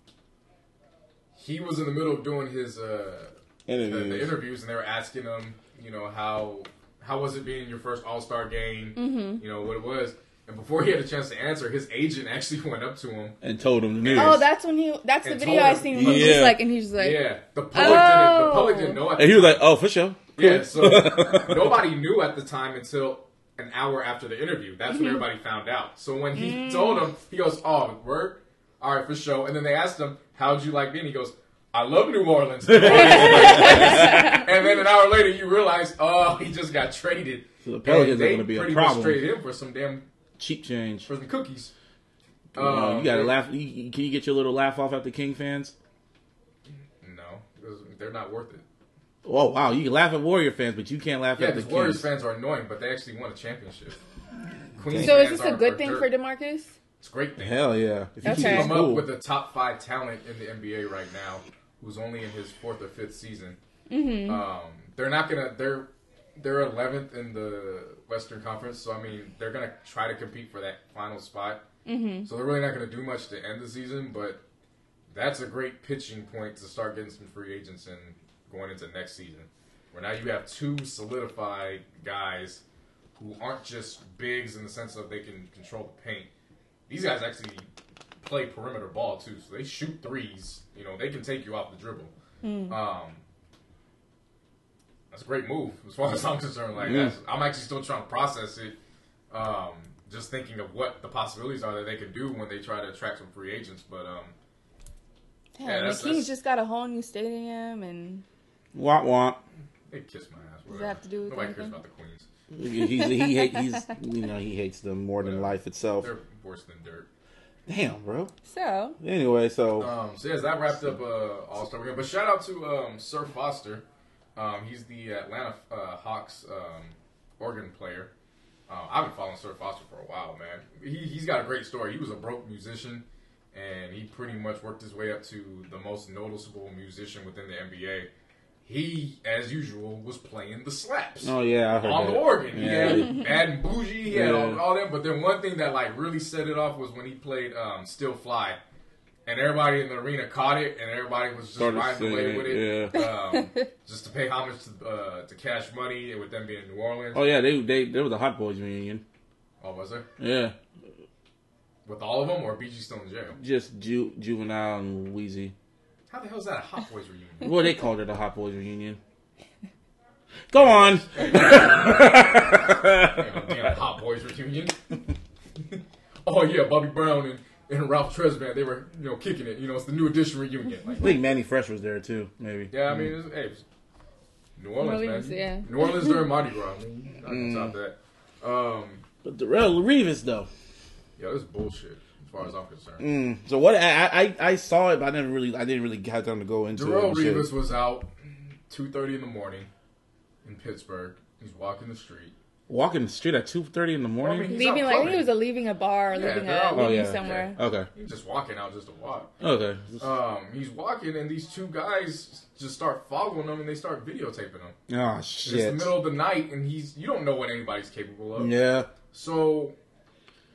he was in the middle of doing his uh, the, the interviews, and they were asking him, you know, how how was it being your first All Star game? Mm-hmm. You know what it was. And before he had a chance to answer, his agent actually went up to him. and told him the news. oh, that's when he. That's the video told I seen. He was Yeah. just like, and he's just like, Yeah, the public didn't. The Oh. public didn't know. at and he the was like, "Oh, for sure." Yeah, so nobody knew at the time until an hour after the interview. That's when everybody found out. So when he told him, he goes, "Oh, word, all right for sure." And then they asked him, "How'd you like being?" He goes, "I love New Orleans." and then an hour later, you realize, oh, he just got traded. So the Pelicans And are going to be a problem. pretty much traded him for some damn Cheap change. for some cookies. Uh, Um, you got to they- laugh. You, you- can you get your little laugh off at the King fans? No, because they're not worth it. Oh wow, you can laugh at Warrior fans, but you can't laugh Yeah, at the Warriors Kings. fans are annoying, but they actually won a championship. Queens So is this a good are thing dirt. for Demarcus? It's a great thing. Hell yeah! If you Okay. keep Team him cool. up with the top five talent in the NBA right now, who's only in his fourth or fifth season. Mm-hmm. Um, they're not gonna. They're they're eleventh in the Western Conference, so I mean they're gonna try to compete for that final spot. Mm-hmm. So they're really not gonna do much to end the season, but that's a great pitching point to start getting some free agents in going into next season, where now you have two solidified guys who aren't just bigs in the sense of they can control the paint. These guys actually play perimeter ball too, so they shoot threes. You know, they can take you off the dribble. Um, that's a great move as far as I'm concerned. Like, Yeah. that's, I'm actually still trying to process it. Um, just thinking of what the possibilities are that they could do when they try to attract some free agents. But um, Damn, Yeah, the that's- Kings that's- just got a whole new stadium, and Womp womp. they kiss my ass. What does that have to do with Nobody cares about the Queens. He, he, he hate, he's you know he hates them more than life itself. They're worse than dirt. Damn, bro. so Anyway, so Um, so yes, that wrapped up uh, All Star Weekend. But shout out to um, Sir Foster. Um, he's the Atlanta uh, Hawks um, organ player. Uh, I've been following Sir Foster for a while, man. He he's got a great story. He was a broke musician, and he pretty much worked his way up to the most noticeable musician within the NBA. He, as usual, was playing the slaps oh yeah, I heard on that. the organ. He Yeah. had Bad and Bougie, he had Yeah. all, all that. But then one thing that like really set it off was when he played um, Still Fly. And everybody in the arena caught it, and everybody was just Started riding away singing with it, it, um, just to pay homage to, uh, to Cash Money, with them being in New Orleans. Oh yeah, they they there was a Hot Boys reunion. Oh, was there Yeah, with all of them, or BG still in jail? just Ju- Juvenile and Weezy. How the hell is that a Hot Boys reunion? Well, they called it a Hot Boys reunion. Go on. Damn Hot Boys reunion. oh yeah, Bobby Brown and, and Ralph Tresvant, they were you know kicking it. You know, it's the new edition reunion. Like, I think Mannie Fresh was there too. Maybe. Yeah, I mean, it's, hey, it's New Orleans, Orleans, man. yeah. New Orleans during Mardi Gras. I mean, I Mm. can top that. Um, But Darrelle Revis though. yeah, this is bullshit as far as I'm concerned. Mm. So what? I, I I saw it, but I didn't really I didn't really have time to go into it. Darrelle and shit. Revis was out 2:30 in the morning in Pittsburgh. He's walking the street. walking the street at two thirty in the morning. Well, I mean, leaving like I think he was a leaving a bar, or Yeah, leaving a out- Oh, leaving yeah. somewhere. okay. He's just walking out just to walk. Okay. Um, he's walking, and these two guys just start following him, and they start videotaping him. Oh shit! It's the middle of the night, and he's you don't know what anybody's capable of. Yeah. So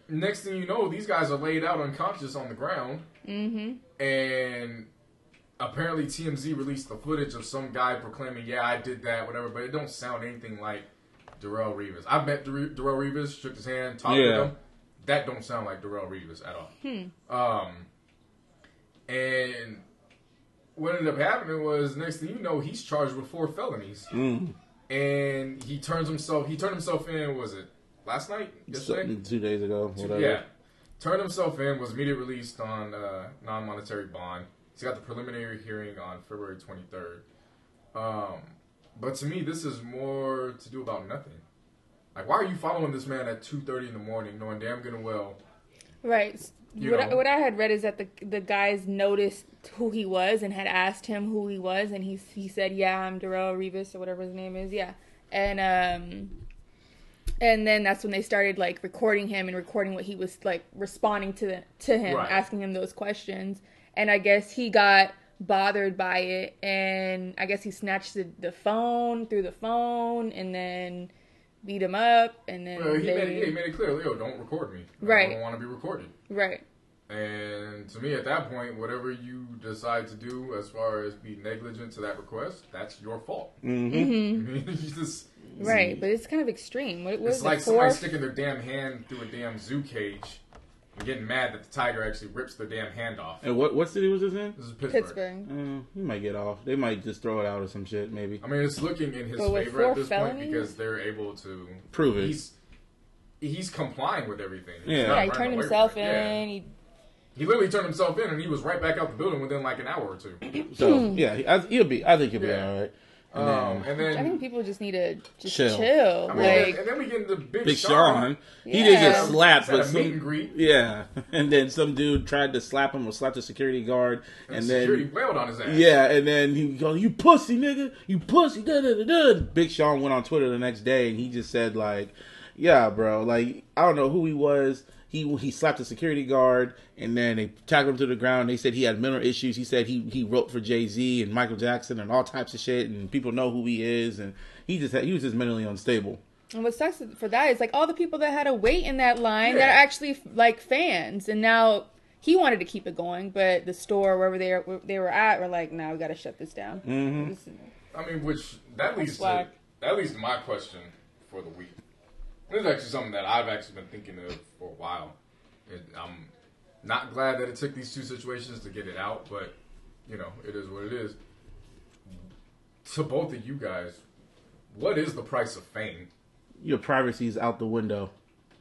next thing you know, these guys are laid out unconscious on the ground, Mm-hmm. and apparently TMZ released the footage of some guy proclaiming, "Yeah, I did that," whatever. But it don't sound anything like Darrelle Revis. I've met Dar- Darrelle Revis, shook his hand, talked Yeah. with him. That don't sound like Darrelle Revis at all. Um, and what ended up happening was next thing you know, he's charged with four felonies, Mm. and he turns himself. He turned himself in. Was it last night? Yesterday? Something two days ago. Whatever. Yeah. Turned himself in, was immediately released on uh, non monetary bond. He's got the preliminary hearing on February 23rd. Um, but to me, this is more to do about nothing. Like, why are you following this man at 2.30 in the morning knowing damn good and well? Right. You what I, what I had read is that the the guys noticed who he was and had asked him who he was, and he he said, "Yeah, I'm Darrelle Revis or whatever his name is." Yeah, and um, and then that's when they started like recording him and recording what he was like responding to the, to him, Right. asking him those questions, and I guess he got bothered by it, and I guess he snatched the, the phone through the phone, and then beat him up, and then Well, he, they, made it, yeah, he made it clear, Leo, don't record me. Right i don't want to be recorded. right. And to me, at that point, whatever you decide to do as far as be negligent to that request, that's your fault. Mm-hmm. I mean, you just, Right, but it's kind of extreme. What, what It's like it, somebody sticking their damn hand through a damn zoo cage and getting mad that the tiger actually rips their damn hand off. And what what city was this in? This is Pittsburgh. Pittsburgh. Uh, he might get off. They might just throw it out or some shit. Maybe I mean, it's looking in his But favor at this felonies? point because they're able to Prove it. He's he's complying with everything. He's Yeah. Yeah, he turned himself in. Yeah. He, He literally turned himself in, and he was right back out the building within like an hour or two. so. Yeah, he- I, he'll be. I think he'll be Yeah. all right. And Um, then and then I think people just need to just Chill. chill. I mean, like, and then we get into Big, Big Sean. Sean, he did Yeah. get slapped, Had but a meet some, and greet. yeah, and then some dude tried to slap him or slap the security guard, And, and security then wailed on his ass. yeah, and then he goes, "You pussy nigga, you pussy." Da, da, da, da. Big Sean went on Twitter the next day and he just said like, "Yeah, bro, like I don't know who he was." He, he slapped a security guard and then they tackled him to the ground. They said he had mental issues. He said he, he wrote for Jay Z and Michael Jackson and all types of shit, and people know who he is. And he just had, he was just mentally unstable. and what sucks for that is like all the people that had to wait in that line that are actually like fans, and now he wanted to keep it going, but the store wherever they were, they were at were like, "Now we got to shut this down." Mm-hmm. This is- I mean, which that leads to that leads to my question for the week. This is actually something that I've actually been thinking of for a while. And I'm not glad that it took these two situations to get it out, but you know, it is what it is. To both of you guys, what is the price of fame? Your privacy is out the window.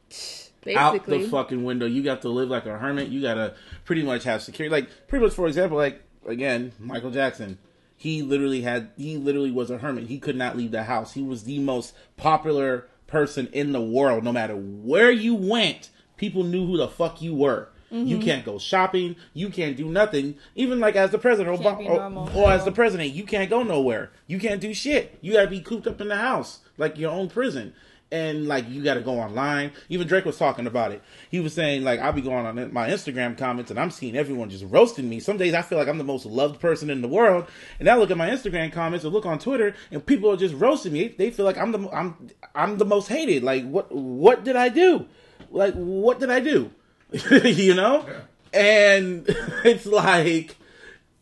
basically. out the fucking window. You got to live like a hermit. You got to pretty much have security. Like pretty much, for example, like again, Michael Jackson. He literally had. He literally was a hermit. He could not leave the house. He was the most popular person in the world. No matter where you went, people knew who the fuck you were. You mm-hmm. can't go shopping. You can't do nothing. Even like as the president, Obama, or, oh, normal. or as the president, you can't go nowhere. You can't do shit. You gotta be cooped up in the house, like your own prison. And like you gotta go online. Even Drake was talking about it. He was saying like I'll be going on my Instagram comments and I'm seeing everyone just roasting me. Some days I feel like I'm the most loved person in the world, and I look at my Instagram comments or look on Twitter and people are just roasting me. They feel like I'm the I'm I'm the most hated. Like what what did I do? Like what did I do? you know? And it's like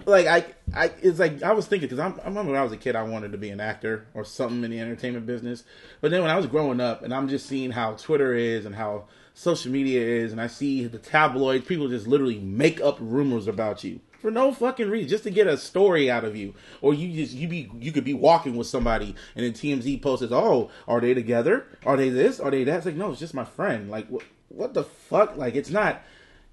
like I, I, it's like I was thinking because I remember when I was a kid, I wanted to be an actor or something in the entertainment business. But then when I was growing up, and I'm just seeing how Twitter is and how social media is, and I see the tabloids, people just literally make up rumors about you for no fucking reason, just to get a story out of you, or you just you be you could be walking with somebody, and then TMZ posts, "Oh, are they together? Are they this? Are they that?" It's like, no, it's just my friend. Like, what, what the fuck? Like, it's not.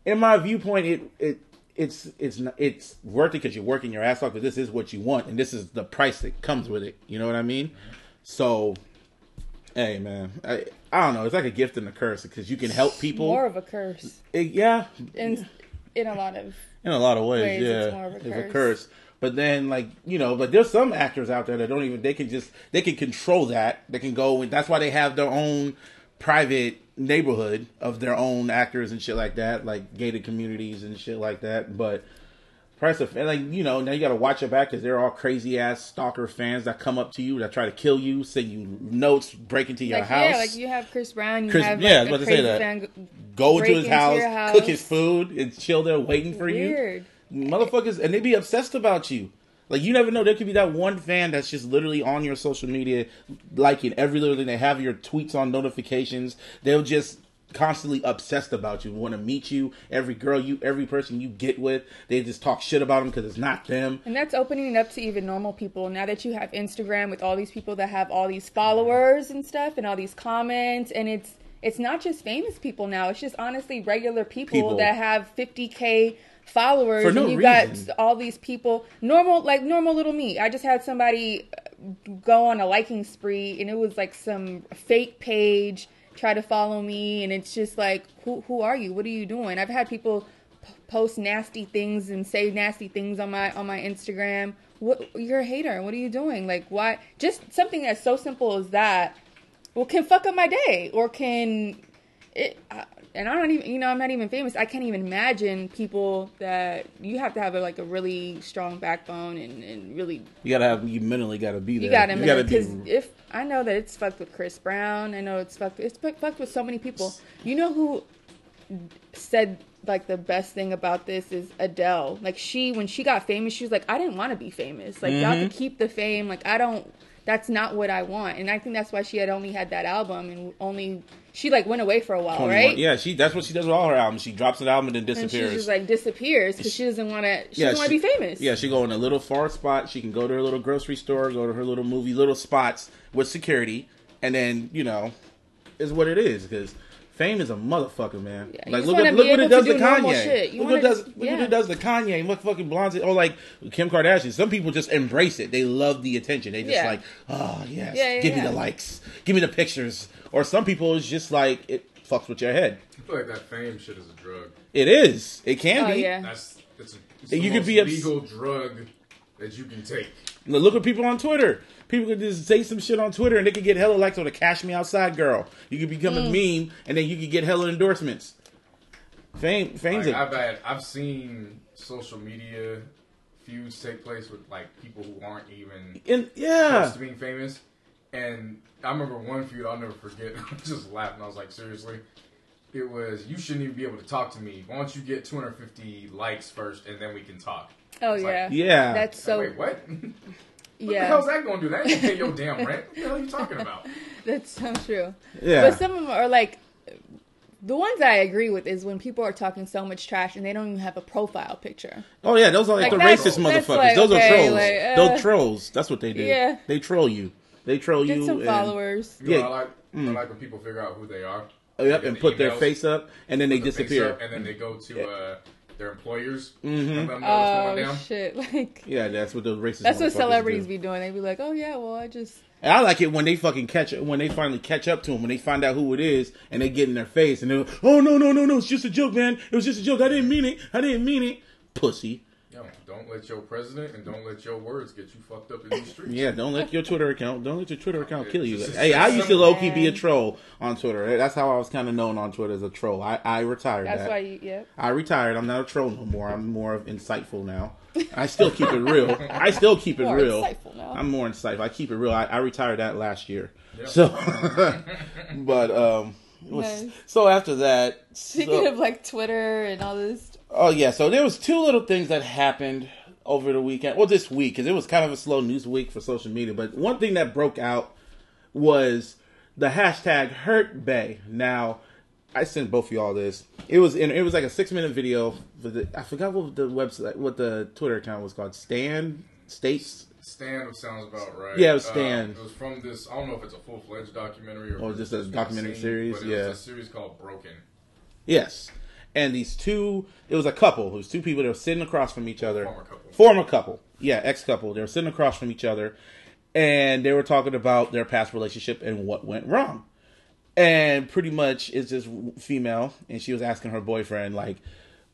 In my viewpoint, it it it's it's it's worth it because you're working your ass off because this is what you want and this is the price that comes with it. You know what I mean? So, hey man, I I don't know. It's like a gift and a curse because you can help people. more of a curse It- yeah, in in a lot of in a lot of ways, Ways, yeah, it's more of a it's a curse. curse. But then, like you know, but there's some actors out there that don't even they can just they can control that. They can go and that's why they have their own private neighborhood of their own actors and shit like that, like gated communities and shit like that. But price of and like you know now you got to watch your back because they're all crazy ass stalker fans that come up to you that try to kill you, send you notes, break into your like house. yeah, like you have Chris Brown, you Chris- have yeah, I was about to say that. go- into his house, house. cook his food, and chill there waiting for you motherfuckers and they be obsessed about you like you never know there could be that one fan that's just literally on your social media liking every little thing they have your tweets on notifications they'll just constantly obsessed about you want to meet you every girl you every person you get with they just talk shit about them because it's not them And that's opening it up to even normal people. Now that you have Instagram with all these people that have all these followers and stuff and all these comments and it's it's not just famous people now. It's just honestly regular people, People. that have 50k followers For no and you reason. got all these people normal like normal little me. I just had somebody go on a liking spree and it was like some fake page try to follow me and it's just like who who are you? What are you doing? I've had people p- post nasty things and say nasty things on my on my Instagram. What you're a hater. What are you doing? Like why just something that's so simple as that well can fuck up my day or can it and I don't even you know I'm not even famous. I can't even imagine people that you have to have a, like a really strong backbone and, and really you gotta have you mentally gotta be there you gotta gotta because if I know that it's fucked with Chris Brown, I know it's fucked. It's fucked with so many people. You know who said like the best thing about this is Adele. Like she when she got famous, she was like, I didn't want to be famous. Like y'all Mm-hmm. can keep the fame. Like I don't. That's not what I want. And I think that's why she had only had that album and only she like went away for a while, 21. right? Yeah, she that's what she does with all her albums. She drops an album and then And she disappears. just like disappears because she doesn't want to. She Yeah, doesn't want to be famous. Yeah, she go in a little far spot. She can go to her little grocery store, go to her little movie, little spots with security, and then you know, is what it is because fame is a motherfucker, man. Yeah, like just look wanna look what it does to do normal Kanye. shit. Look what it wanna does. just- Look what it does to Kanye. Look fucking Blonde or like Kim Kardashian. Some people just embrace it. They love the attention. They just Yeah. like, oh yes, Yeah, yeah, give me the likes, give me the pictures. Or some people it's just like it fucks with your head. I feel like that fame shit is a drug. It is. It can Oh be. yeah. That's it's, a, it's You the could most be obs- legal drug that you can take. Look at people on Twitter. People could just say some shit on Twitter and they could get hella likes on the Cash Me Outside girl. You could become Mm. a meme and then you could get hella endorsements. Fame, fame's Like, a, I've had, I've seen social media feuds take place with like people who aren't even and, yeah. close to being famous. And I remember one feud I'll never forget. I was just laughing. I was like, seriously. It was you shouldn't even be able to talk to me. Why don't you get 250 likes first and then we can talk? Oh It's like- yeah. Yeah. That's so. Wait, what? what the yeah. hell's that gonna do? That ain't gonna pay your damn rent. What the hell are you talking about? That's so true. Yeah. But some of them are like the ones I agree with is when people are talking so much trash and they don't even have a profile picture. oh yeah, those are like, Like, the racist motherfuckers. like, those okay, are trolls. like, uh, those trolls. That's what they do. Yeah. They troll you. They troll Get you. some and, followers. You know, Yeah. I like I like when people figure out who they are. Oh, yep, and put the their face up and then they put their disappear. up, and then they go to Yeah. uh, their employers. Mhm. And let them know what's Oh going down. shit! Like Yeah, that's what those racist. that's what celebrities do. be doing. They be like, "Oh yeah, well I just And I like it when they fucking catch it when they finally catch up to them when they find out who it is and they get in their face and they're oh no no no no it's just a joke man it was just a joke I didn't mean it I didn't mean it pussy Yo, don't let your president and don't let your words get you fucked up in these streets. yeah don't let your Twitter account don't let your Twitter account Yeah, kill you. Just- hey I used to low key be a troll on Twitter. That's how I was kind of known on Twitter as a troll. I I retired that's that. why you yeah." I retired. I'm not a troll no more. I'm more of insightful now. I still keep it real. I still keep it More real. insightful now. I'm more insightful. I keep it real. I, I retired that last year. Yep. so but um was- Nice. so after that Speaking so- of like Twitter and all this, oh yeah so there was two little things that happened over the weekend well this week because it was kind of a slow news week for social media but one thing that broke out was the hashtag hurt bae now i sent both of y'all this it was in it was like a six minute video for the i forgot what the website what the twitter account was called stan states Stan sounds about right. Yeah, it was Uh, Stan. it was from this. I don't know if it's a full fledged documentary or, Or just a documentary series, But it yeah. was a series called Broken. yes and these two it was a couple. It was two people that were sitting across from each other. Former couple. former couple. Yeah ex couple they were sitting across from each other and they were talking about their past relationship and what went wrong. And pretty much it's this female and she was asking her boyfriend like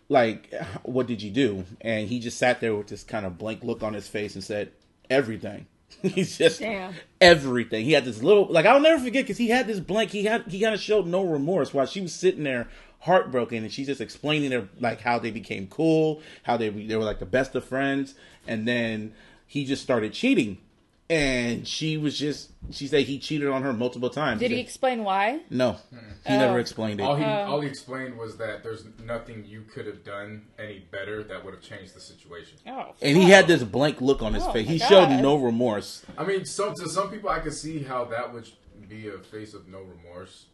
like what did you do? And he just sat there with this kind of blank look on his face and said everything. He's just Damn. everything. He had this little like i'll never forget because he had this blank. He had he kind of showed no remorse while she was sitting there heartbroken and she's just explaining their like how they became cool how they they were like the best of friends and then he just started cheating and she was just she said he cheated on her multiple times did he explain why? no he Oh. never explained it All he Uh, all he explained was that there's nothing you could have done any better that would have changed the situation. Oh, and he had this blank look on his Oh face my he showed God. no remorse I mean, so to some people, I could see how that would be a face of no remorse.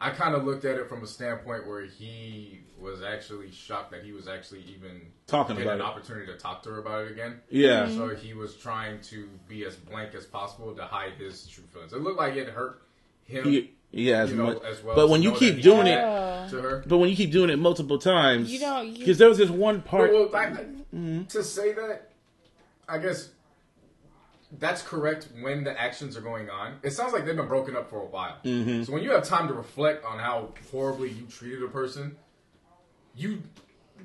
I kind of looked at it from a standpoint where he was actually shocked that he was actually even Talking getting about an it. opportunity to talk to her about it again. yeah Mm-hmm. So he was trying to be as blank as possible to hide his true feelings. It looked like it hurt him, He- yeah as you know, much as well. but to when you keep doing it to her. but when you keep doing it multiple times You don't- because there was this one part Well, I, Mm-hmm. to say that, I guess that's correct when the actions are going on. It sounds like they've been broken up for a while. Mm-hmm. So when you have time to reflect on how horribly you treated a person, you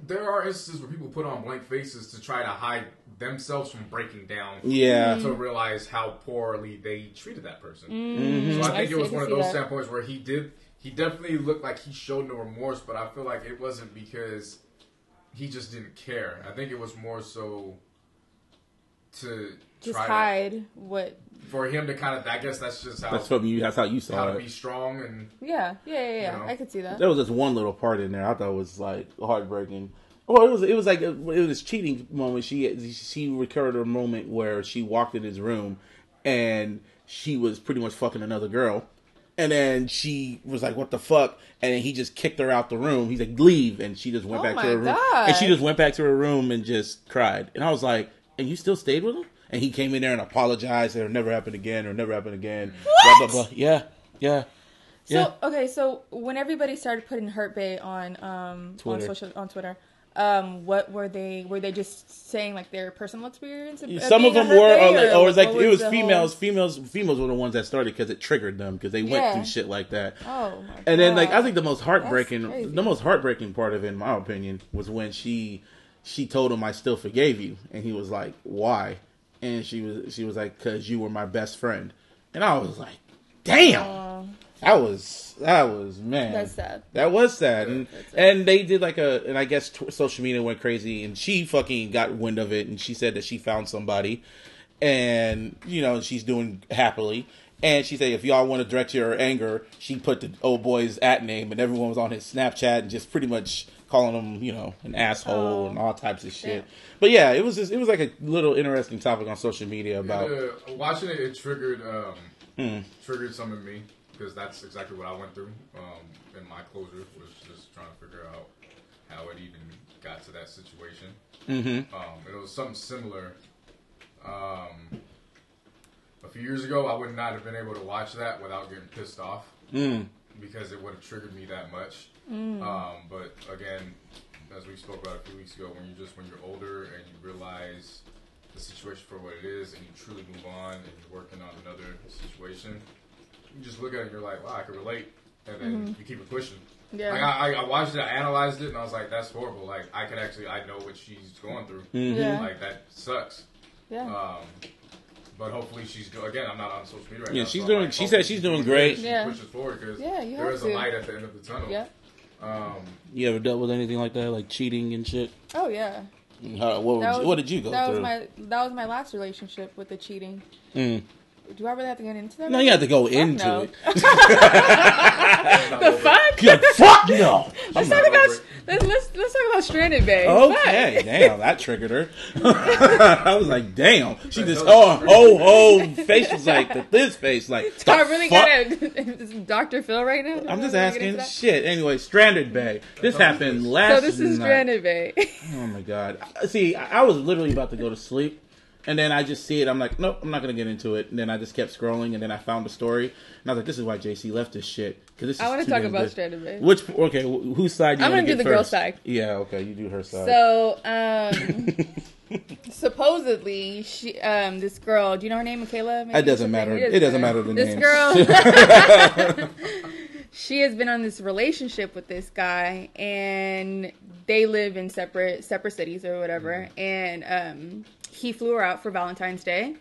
there are instances where people put on blank faces to try to hide themselves from breaking down. Yeah. To realize how poorly they treated that person. Mm-hmm. So I I think see- it was one of those that. standpoints where he did. He definitely looked like he showed no remorse, but I feel like it wasn't because he just didn't care. I think it was more so to just try hide what. for him to kind of. I guess that's just how that's from you that's how you saw how to be strong and Yeah, yeah, yeah. yeah. You know. I could see that. There was this one little part in there I thought was like heartbreaking. Well, it was it was like a, it was cheating moment. She she recurred a moment where she walked in his room and she was pretty much fucking another girl. And then she was like, "What the fuck?" And then he just kicked her out the room. He's like, "Leave," and she just went Oh back to her room. God. And she just went back to her room and just cried. And I was like, "And you still stayed with him?" And he came in there and apologized. It'll never happen again, or never happen again. Blah blah blah. Yeah, yeah. So Yeah. okay, so when everybody started putting hurt bae on um Twitter. on social on Twitter, um, what were they? Were they just saying like their personal experience? Of, Some of them were, or, like, or it was like what it was females. whole- Females, females were the ones that started because it triggered them because they went Yeah. through shit like that. Oh my And then, like, I think the most heartbreaking, the most heartbreaking part of it, in my opinion, was when she, she told him, "I still forgave you," and he was like, "Why?" And she was, she was like, "Cause you were my best friend," and I was like, "Damn." Oh, That was that was man. That's sad. That was sad, and sad. and they did like a, and I guess t- social media went crazy, and she fucking got wind of it, and she said that she found somebody, and you know she's doing happily, and she said if y'all want to direct your anger, she put the old boy's at name, and everyone was on his Snapchat and just pretty much calling him, you know, an asshole Oh. and all types of shit. Damn. But yeah, it was just it was like a little interesting topic on social media about. Uh, watching it, it triggered um, Hmm. triggered some in me because that's exactly what I went through. Um, in my closure was just trying to figure out how it even got to that situation. hmm Um, it was something similar. Um, a few years ago, I would not have been able to watch that without getting pissed off Mm. Because it would have triggered me that much. Um, but again, as we spoke about a few weeks ago, when you just when you're older and you realize the situation for what it is, and you truly move on, and you're working on another situation, you just look at it and you're like, "Wow, I can relate," and then you keep it pushing. Yeah. Like I, I, I watched it, I analyzed it, and I was like, "That's horrible." Like I could actually, I know what she's going through. Mhm. Yeah. Like that sucks. yeah. Um, but hopefully she's do- again. I'm not on social media right Yeah, now. Yeah, she's so doing- like, she hopefully said she's doing great. She Yeah. pushes forward because Yeah, you there have is a light at the end of the tunnel. yeah. Um, You ever dealt with anything like that, like cheating and shit? Oh yeah. How, what, was, was- what did you go that through? was my that was my last relationship with the cheating. Mm. Do I really have to get into that? No, you have to go Fuck into no. it. the fuck? You're fuck no. Let's not talk about let's, let's let's talk about Stranded Bae. Okay, Fuck. damn, that triggered her. I was like, damn. She That just, oh, oh, oh, face was like, this face, like, So I the really fuck? gotta Dr. Phil right now. I'm just Am I gonna get into asking shit. Anyway, Stranded Bae. This happened last So this is night. Stranded Bae. Oh my god. See, I I was literally about to go to sleep. And then I just see it. I'm like, nope, I'm not gonna get into it. And then I just kept scrolling, and then I found the story, and I was like, this is why JC left this shit. Because this is I want to talk about good. Stranded Bae. Which okay, wh- whose side? You I'm gonna do the girl side. Yeah, okay, you do her side. So, um, supposedly, she, um, this girl, do you know her name, Michaela? maybe? It doesn't matter. It doesn't matter the name. This girl, she has been on this relationship with this guy, and they live in separate separate cities or whatever. And um, he flew her out for Valentine's Day.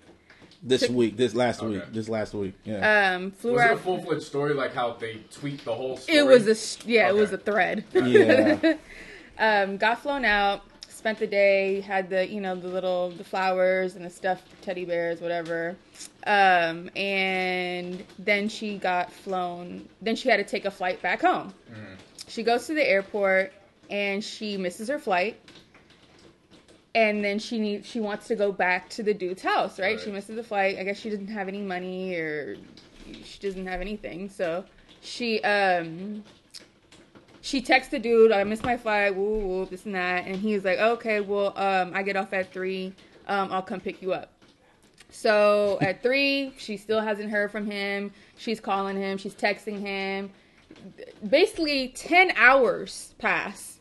this week, this last Okay. week, this last week. Yeah. Um, flew was her it a full fledged story like how they tweet the whole story? It was a s- yeah, it was a thread. yeah. um, got flown out, spent the day, had the you know the little the flowers and the stuffed teddy bears, whatever. Um, and then she got flown. Then she had to take a flight back home. She goes to the airport and she misses her flight. And then she needs she wants to go back to the dude's house, right? She Right. misses the flight. I guess she doesn't have any money or she doesn't have anything. So she um she texts the dude, I missed my flight, woo woo, this and that, and he was like, Okay, well, um, I get off at three, um, I'll come pick you up. So at three, she still hasn't heard from him. She's calling him, she's texting him. Basically, ten hours pass.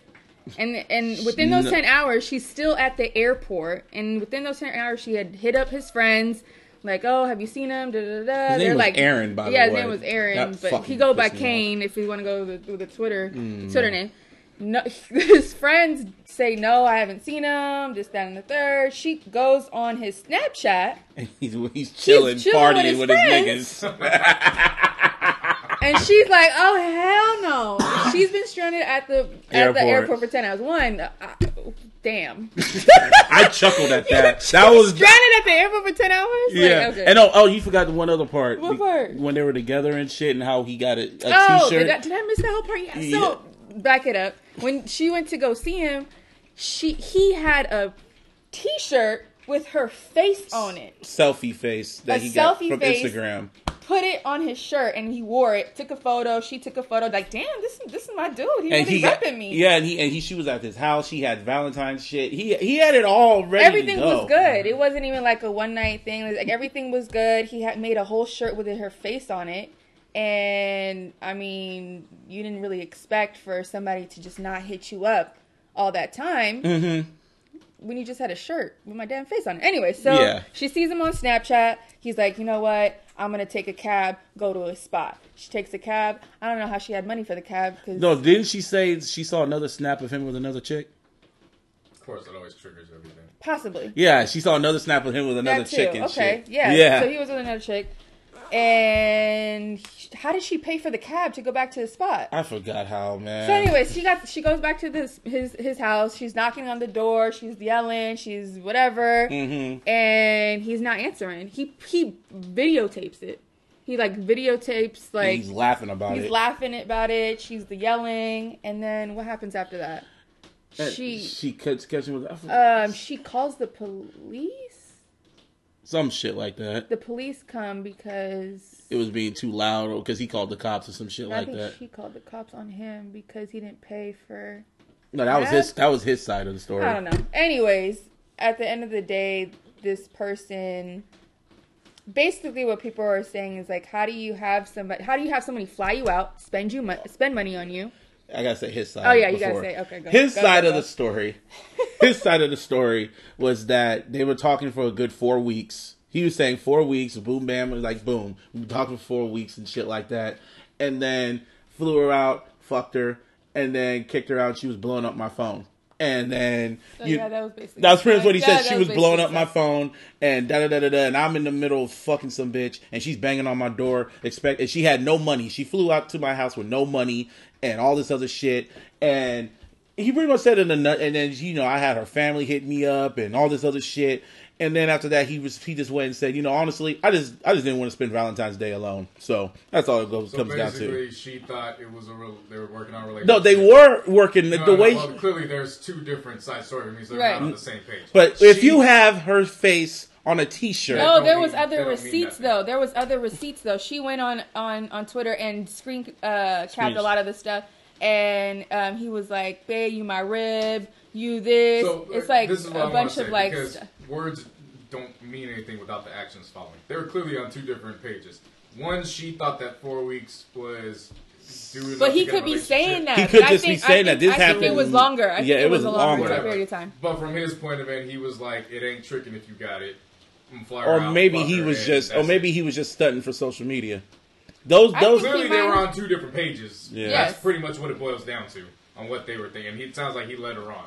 And and within those No. ten hours, she's still at the airport. And within those ten hours, she had hit up his friends, like, "Oh, have you seen him?" Da, da, da. His They're was like, Aaron, by the yeah, his name was Aaron, That but he go by pissed off. Kane if we want to go with the, with the Twitter Mm, Twitter name. No, his friends say no, I haven't seen him. This, that, and the third. She goes on his Snapchat, he's he's chilling, chilling with partying his with his, niggas. and she's like, "Oh hell no!" She's been stranded at the at the Airport. airport for ten hours. One, uh, damn, I chuckled at that. That was stranded at the airport for ten hours. Like, yeah. okay. And oh, oh, you forgot the one other part. What part? When they were together and shit, and how he got a, a Oh, t-shirt. did I, did I miss that whole part? Yeah. So back it up. When she went to go see him, she he had a T-shirt with her face on it. Selfie face that A he got from face. Instagram. Put it on his shirt and he wore it. Took a photo. She took a photo. Like, damn, this this is my dude. He And really repping me. yeah, and he and he she was at his house. He had Valentine's shit. He he had it all ready. Everything was good. It wasn't even like a one night thing. Like everything was good. He had made a whole shirt with her face on it. And I mean, you didn't really expect for somebody to just not hit you up all that time Mm-hmm. when you just had a shirt with my damn face on it. Anyway, so Yeah. she sees him on Snapchat. He's like, you know what? I'm gonna take a cab, go to a spot. She takes a cab. I don't know how she had money for the cab because No, didn't she say she saw another snap of him with another chick? Of course, it always triggers everything. possibly. Yeah, she saw another snap of him with another chick okay, shit. yeah. yeah. So he was with another chick, and how did she pay for the cab to go back to the spot? I forgot how, man. So, anyways, she got she goes back to this his his house. She's knocking on the door. She's yelling. She's whatever, Mm-hmm. and he's not answering. He he videotapes it. He like videotapes like he's laughing about he's it. He's laughing about it. She's the yelling, and then what happens after that? And She she catch, catch him with um she calls the police. Some shit like that. The police come because It was being too loud or because he called the cops or some shit I like think that. she called the cops on him because he didn't pay for. No, that was his. That was his side of the story. I don't know. Anyways, at the end of the day, this person. Basically, what people are saying is like, how do you have somebody? How do you have somebody fly you out, spend you mo- spend money on you? I gotta say his side. Oh, yeah, you before. gotta say- okay, go. His Go, side go, of the story. his side of the story was that they were talking for a good four weeks. He was saying four weeks. Boom, bam, was like boom. We talked for four weeks and shit like that, and then flew her out, fucked her, and then kicked her out. She was blowing up my phone, and then So, you. yeah, that was basically. That's pretty much what he Yeah, said. She was basically blowing up my phone and da da da da da, and I'm in the middle of fucking some bitch, and she's banging on my door. Expect, and she had no money. She flew out to my house with no money and all this other shit. And he pretty much said in the nut. And then you know, I had her family hit me up and all this other shit. And then after that, he was he just went and said, you know, honestly, I just I just didn't want to spend Valentine's Day alone. So that's all it goes So comes down to. basically, she thought it was a real. They were working on a relationship. No, they were working the, No, the no, way. well, clearly, there's two different side stories. It means they're Right. not on the same page. but if you have her face on a T-shirt, No, there was that other receipts though. There was other receipts though. She went on on on Twitter and screen uh, capped a lot of the stuff, and um, he was like, "Babe, you my rib, you this." So it's uh, like this is what I a wanna bunch of like. because st- words don't mean anything without the actions following. They were clearly on two different pages. One, she thought that four weeks was. Doing but he to get a could be saying that. He but could I just be think- I saying that. think- This I think it was longer. I Yeah, think it was a longer longer. period of time. But from his point of view, he was like, "It ain't tricking if you got it." Fly or out, maybe he was just, or maybe it. he was just stunting for social media. Those, I those, Clearly, they were on two different pages. Yeah. That's pretty much what it boils down to on what they were thinking. He it sounds like he led her on.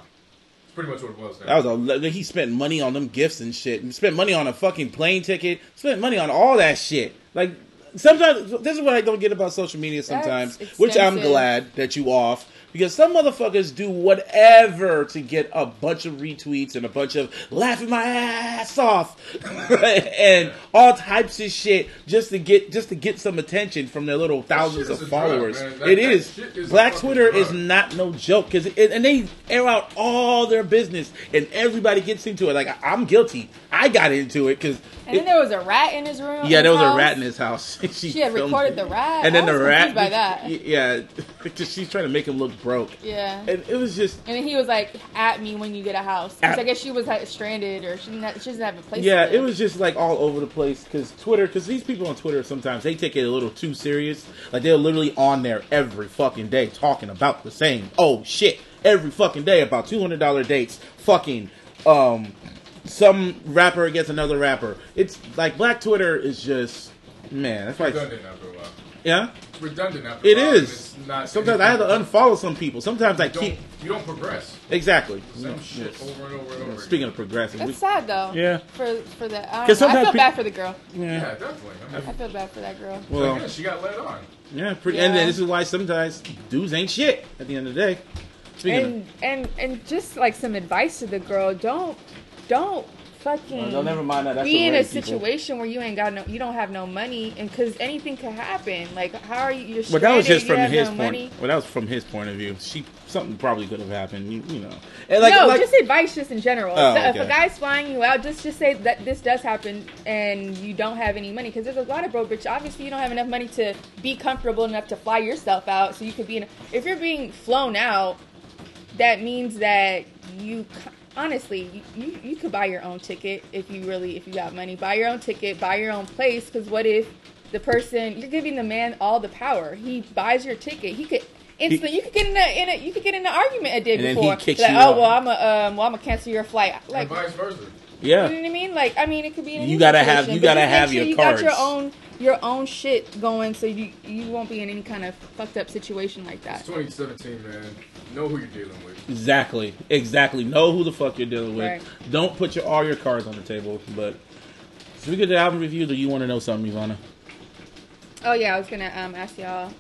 It's pretty much what it boils down. that was a. He spent money on them gifts and shit. He spent money on a fucking plane ticket. Spent money on all that shit. Like sometimes, this is what I don't get about social media. Sometimes, which I'm glad that you off. Because some motherfuckers do whatever to get a bunch of retweets and a bunch of laughing my ass off and all types of shit just to get just to get some attention from their little thousands of drug, followers. man. That- it that is. is Black Twitter is not no joke because and they air out all their business and everybody gets into it. Like I'm guilty. I got into it because And then there was a rat in his room. yeah, in there his was a rat in his house. she, She had recorded it. the rat. and then the rat. by that. Yeah, because she's trying to make him look broke. Yeah. And it was just And then he was like, "At me when you get a house." At- I guess she was like, stranded, or she didn't. Have, she doesn't have a place. Yeah, it was just like all over the place because Twitter, because these people on Twitter sometimes they take it a little too serious. Like they're literally on there every fucking day talking about the same oh shit every fucking day about two hundred dollar dates, fucking um some rapper against another rapper. It's like Black Twitter is just man. That's why redundant after a while. yeah, It's redundant after it a while. is. It's not Sometimes I have to unfollow some people. Sometimes I You don't, keep you don't progress. exactly. Same shit Yes. over and over and over. Speaking of progressive, we- It's sad though. Yeah. For for that, I, 'Cause don't know. I feel pe- bad for the girl. yeah, yeah, definitely. I mean, I feel bad for that girl. well, again, she got led on. Yeah, pretty. Yeah. And then this is why sometimes dudes ain't shit at the end of the day. Speaking And and and just like some advice to the girl: don't don't fucking. No, never mind that. That's be in a rape people. situation where you ain't got no, you don't have no money, and because anything could happen. Like, how are you? You're But that was just from his no point. money. Well, that was from his point of view. She something probably could have happened. You, you know, and like, no, like- just advice, just in general. Oh, If- If a guy's flying you out, just just say that this does happen, and you don't have any money, because there's a lot of bro bitch. Obviously, you don't have enough money to be comfortable enough to fly yourself out, so you could be in. If you're being flown out, that means that you c- honestly you, you, you could buy your own ticket if you really if you got money buy your own ticket buy your own place because what if the person you're giving the man all the power he buys your ticket he could instantly you could get in a, in a you could get in an argument a day And then he before kicks like you oh out. well i'm a um well i'm gonna cancel your flight like and vice versa. yeah. you know what I mean? Like, I mean, it could be. In You gotta have- you gotta just make have sure your you got your own your own shit going, so you you won't be in any kind of fucked up situation like that. It's 2017, man. Know who you're dealing with. Exactly. Exactly. Know who the fuck you're dealing with. Right. Don't put your all your cards on the table. But so we get the album review. Do you want to know something, Yvanna? Oh yeah, I was gonna um ask y'all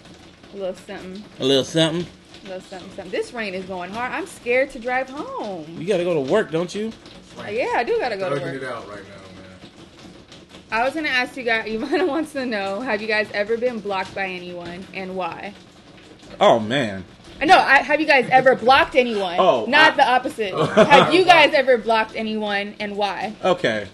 a little something, A little something. a little something, something. This rain is going hard. I'm scared to drive home. You got to go to work, don't you? Uh, yeah, I do gotta go to work. it out right now, man. I was gonna ask you guys. Yvanna wants to know: Have you guys ever been blocked by anyone, and why? Oh man. I know. I, have you guys ever blocked anyone? Oh, not I- the opposite. have you guys ever blocked anyone, and why? Okay.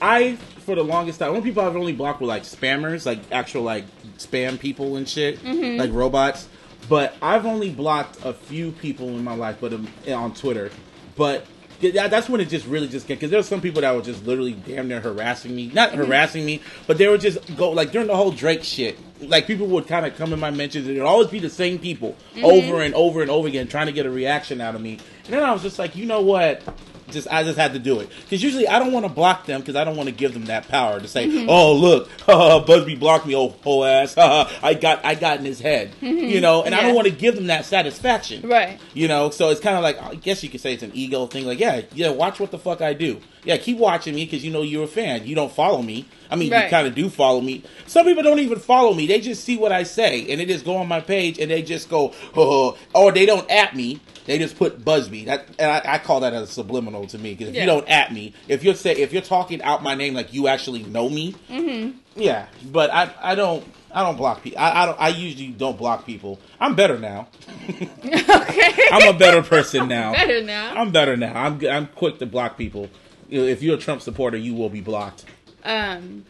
I for the longest time, one people I've only blocked were like spammers, like actual like spam people and shit, Mm-hmm. like robots. But I've only blocked a few people in my life, but um, on Twitter. But that's when it just really just get because there were some people that were just literally damn near harassing me, not Mm-hmm. harassing me, but they would just go like during the whole Drake shit. Like people would kind of come in my mentions, and it would always be the same people Mm-hmm. over and over and over again, trying to get a reaction out of me. And then I was just like, you know what? Just I just had to do it because usually I don't want to block them because I don't want to give them that power to say, Mm-hmm. "Oh look, Busby blocked me, oh whole ass, I got I got in his head," you know, and I Mm-hmm. Don't want to give them that satisfaction, Right. You know, so it's kind of like I guess you could say it's an ego thing. Like, yeah, yeah, watch what the fuck I do. Yeah, keep watching me because you know you're a fan. You don't follow me. I mean, you kind of do follow me. Some people don't even follow me. They just see what I say and they just go on my page and they just go, oh, or they don't at me. They just put Busby. That and I, I call that a subliminal to me because if Yeah. you don't at me, if you're say if you're talking out my name like you actually know me, Mm-hmm. yeah. But I I don't I don't block people. I, I don't I usually don't block people. I'm better now. okay. I'm a better person now. better now. I'm better now. I'm I'm quick to block people. If you're a Trump supporter, you will be blocked. Um,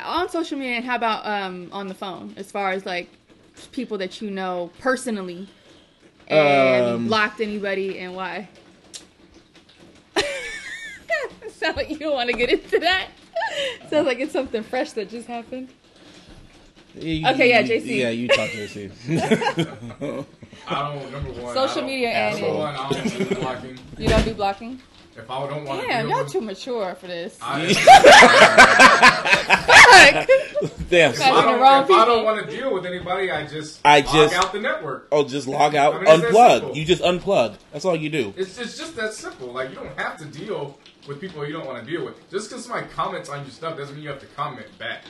on social media, and how about um on the phone? As far as like people that you know personally, and Um, blocked anybody, and why? Sounds like you don't want to get into that. Sounds like it's something fresh that just happened. You- Okay, yeah, you- JC. Yeah, you talk JC. I don't number one. Social I don't- media and number one. I don't do blocking. You don't do blocking. If I don't want to Damn, deal y'all with, too mature for this. I, Fuck. Damn. if I don't, wrong if I don't want to deal with anybody, I just I log just- out the network. Oh, just log out, I mean, unplug. You just unplug. That's all you do. It's, it's just that simple. Like you don't have to deal with people you don't want to deal with. Just because somebody comments on your stuff doesn't mean you have to comment back.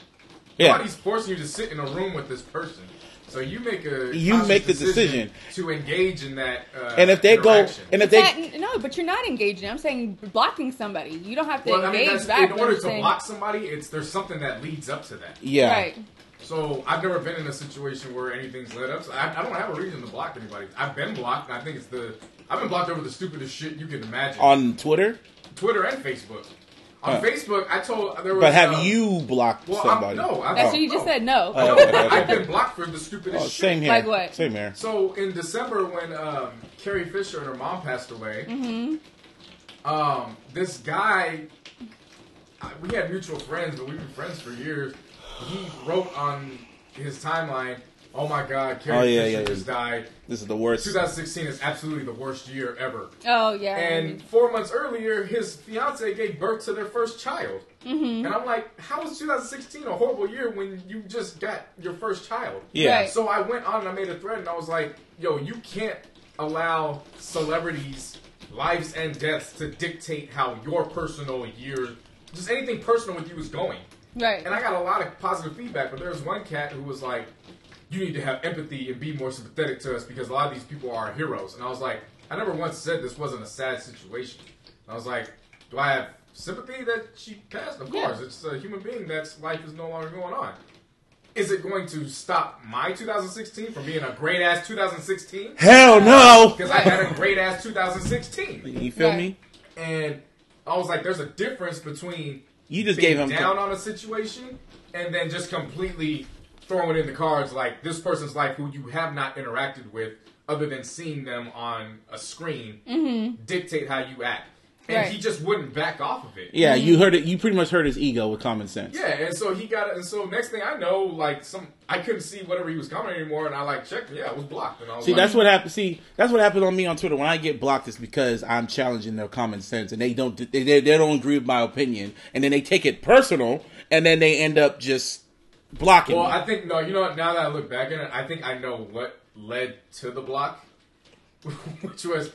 Yeah. Nobody's forcing you to sit in a room with this person. So you make a You make the decision. to engage in that. Uh, And if they go, and if they, That- no, but you're not engaging. I'm saying blocking somebody. You don't have to well, I mean, engage back. in order to saying- block somebody, it's there's something that leads up to that. yeah, Right. So I've never been in a situation where anything's led up. So I, I don't have a reason to block anybody. I've been blocked, I think it's the I've been blocked over the stupidest shit you can imagine. on Twitter. Twitter and Facebook. On Huh. Facebook, I told there was. But have uh, you blocked Well, somebody? I'm, no, I, That's Oh. what you just said. No. Oh, No, okay, okay, I've been blocked for the stupidest Oh, shit. same here. Like what? Same here. So in December, when um, Carrie Fisher and her mom passed away, Mm-hmm. um, this guy, we had mutual friends, but we've been friends for years. He wrote on his timeline, "Oh my God, Carrie Oh, yeah, Fisher yeah, just died. This is the worst. 2016 is absolutely the worst year ever." Oh yeah. And four months earlier, his fiance gave birth to their first child. Mm-hmm. And I'm like, how is 2016 a horrible year when you just got your first child? Yeah. Right. So I went on and I made a thread and I was like, yo, you can't allow celebrities' lives and deaths to dictate how your personal year, just anything personal with you is going. right. And I got a lot of positive feedback, but there was one cat who was like, you need to have empathy and be more sympathetic to us because a lot of these people are our heroes. And I was like, I never once said this wasn't a sad situation. And I was like, do I have sympathy that she passed. Of Yeah. course, it's a human being that's life is no longer going on. Is it going to stop my 2016 from being a great ass 2016? Hell no. Because I had a great ass 2016, You feel Right. me? and I was like, "There's a difference between You just being gave him down on a situation and then just completely throwing in the cards like this person's life who you have not interacted with other than seeing them on a screen mm-hmm. dictate how you act. And Right. he just wouldn't back off of it. Yeah, mm-hmm. you heard it. You pretty much hurt his ego with common sense. Yeah, and so he got it. And so next thing I know, like some, I couldn't see whatever he was coming anymore, and I like checked. Yeah, it was blocked. And I was See, like, that's what happens. See, that's what happens on me on Twitter. When I get blocked, it's because I'm challenging their common sense, and they don't. They, they they don't agree with my opinion, and then they take it personal, and then they end up just blocking Well, me. I think no. You know what? Now that I look back at it, I think I know what led to the block, which was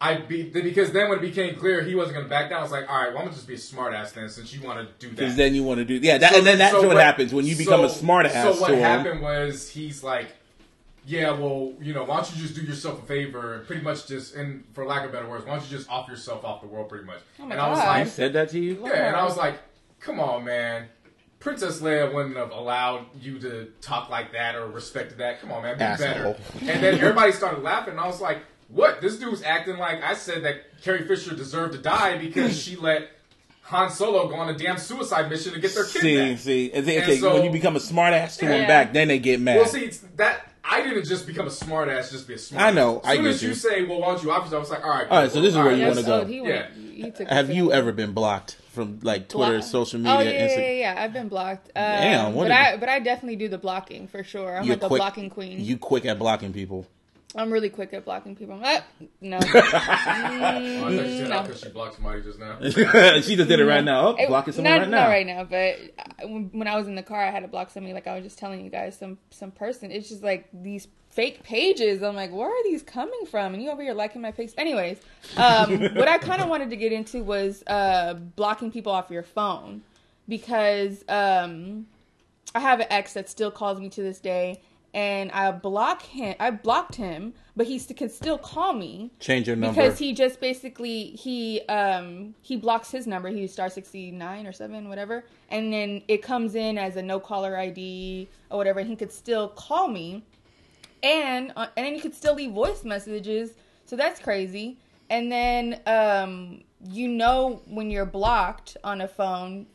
I be because then when it became clear he wasn't going to back down, I was like, all right, well, I'm gonna just be a smart ass then, since you want to do that. Because then you want to do yeah, that, So- and then that's so what, happens when you become a so- smart ass So what to him. happened was he's like, yeah, well, you know, why don't you just do yourself a favor and pretty much just, and for lack of better words, why don't you just off yourself off the world, pretty much. Oh my and I was God. I like, said that to you. yeah, and I was like, come on, man. Princess Leia wouldn't have allowed you to talk like that or respected that. Come on, man, be Asshole. better. And then everybody started laughing, and I was like, what? This dude's acting like I said that Carrie Fisher deserved to die because she let Han Solo go on a damn suicide mission to get their kid See, back. see, and they- And okay, so- when you become a smart ass to Yeah. him back, then they get mad. Well, see, it's that I didn't just become a smart ass, just be a smart. I know, As I soon get as you, you. say, "Well, why don't you?" Obviously, I was like, "All right." All right, so this is where you wanna go. oh, he went- Yeah. he took Have you ever been blocked from like Twitter, Block- social media, Oh yeah, yeah, Insta- yeah, yeah. I've been blocked. Um, Damn, but did I but I definitely do the blocking for sure. I'm You're like a blocking queen. You quick at blocking people. I'm really quick at blocking people. Ah, no. Oh, I thought you said Mm, that no. because she blocked somebody just now. she just did it right now. Oh, It- blocking someone not, right Not now. right now, but I- when when I was in the car, I had to block somebody. Like I was just telling you guys, some some person. It's just like these fake pages. I'm like, where are these coming from? And you over here liking my pics. Anyways, um, what I kind of wanted to get into was uh, blocking people off your phone because um, I have an ex that still calls me to this day. And I block him. I blocked him, but he can still call me Change your number. because he just basically he um he blocks his number he star 69 or 7 whatever and then it comes in as a no caller id or whatever and he could still call me and uh, and then you could still leave voice messages. So that's crazy. And then um you know when you're blocked on a phone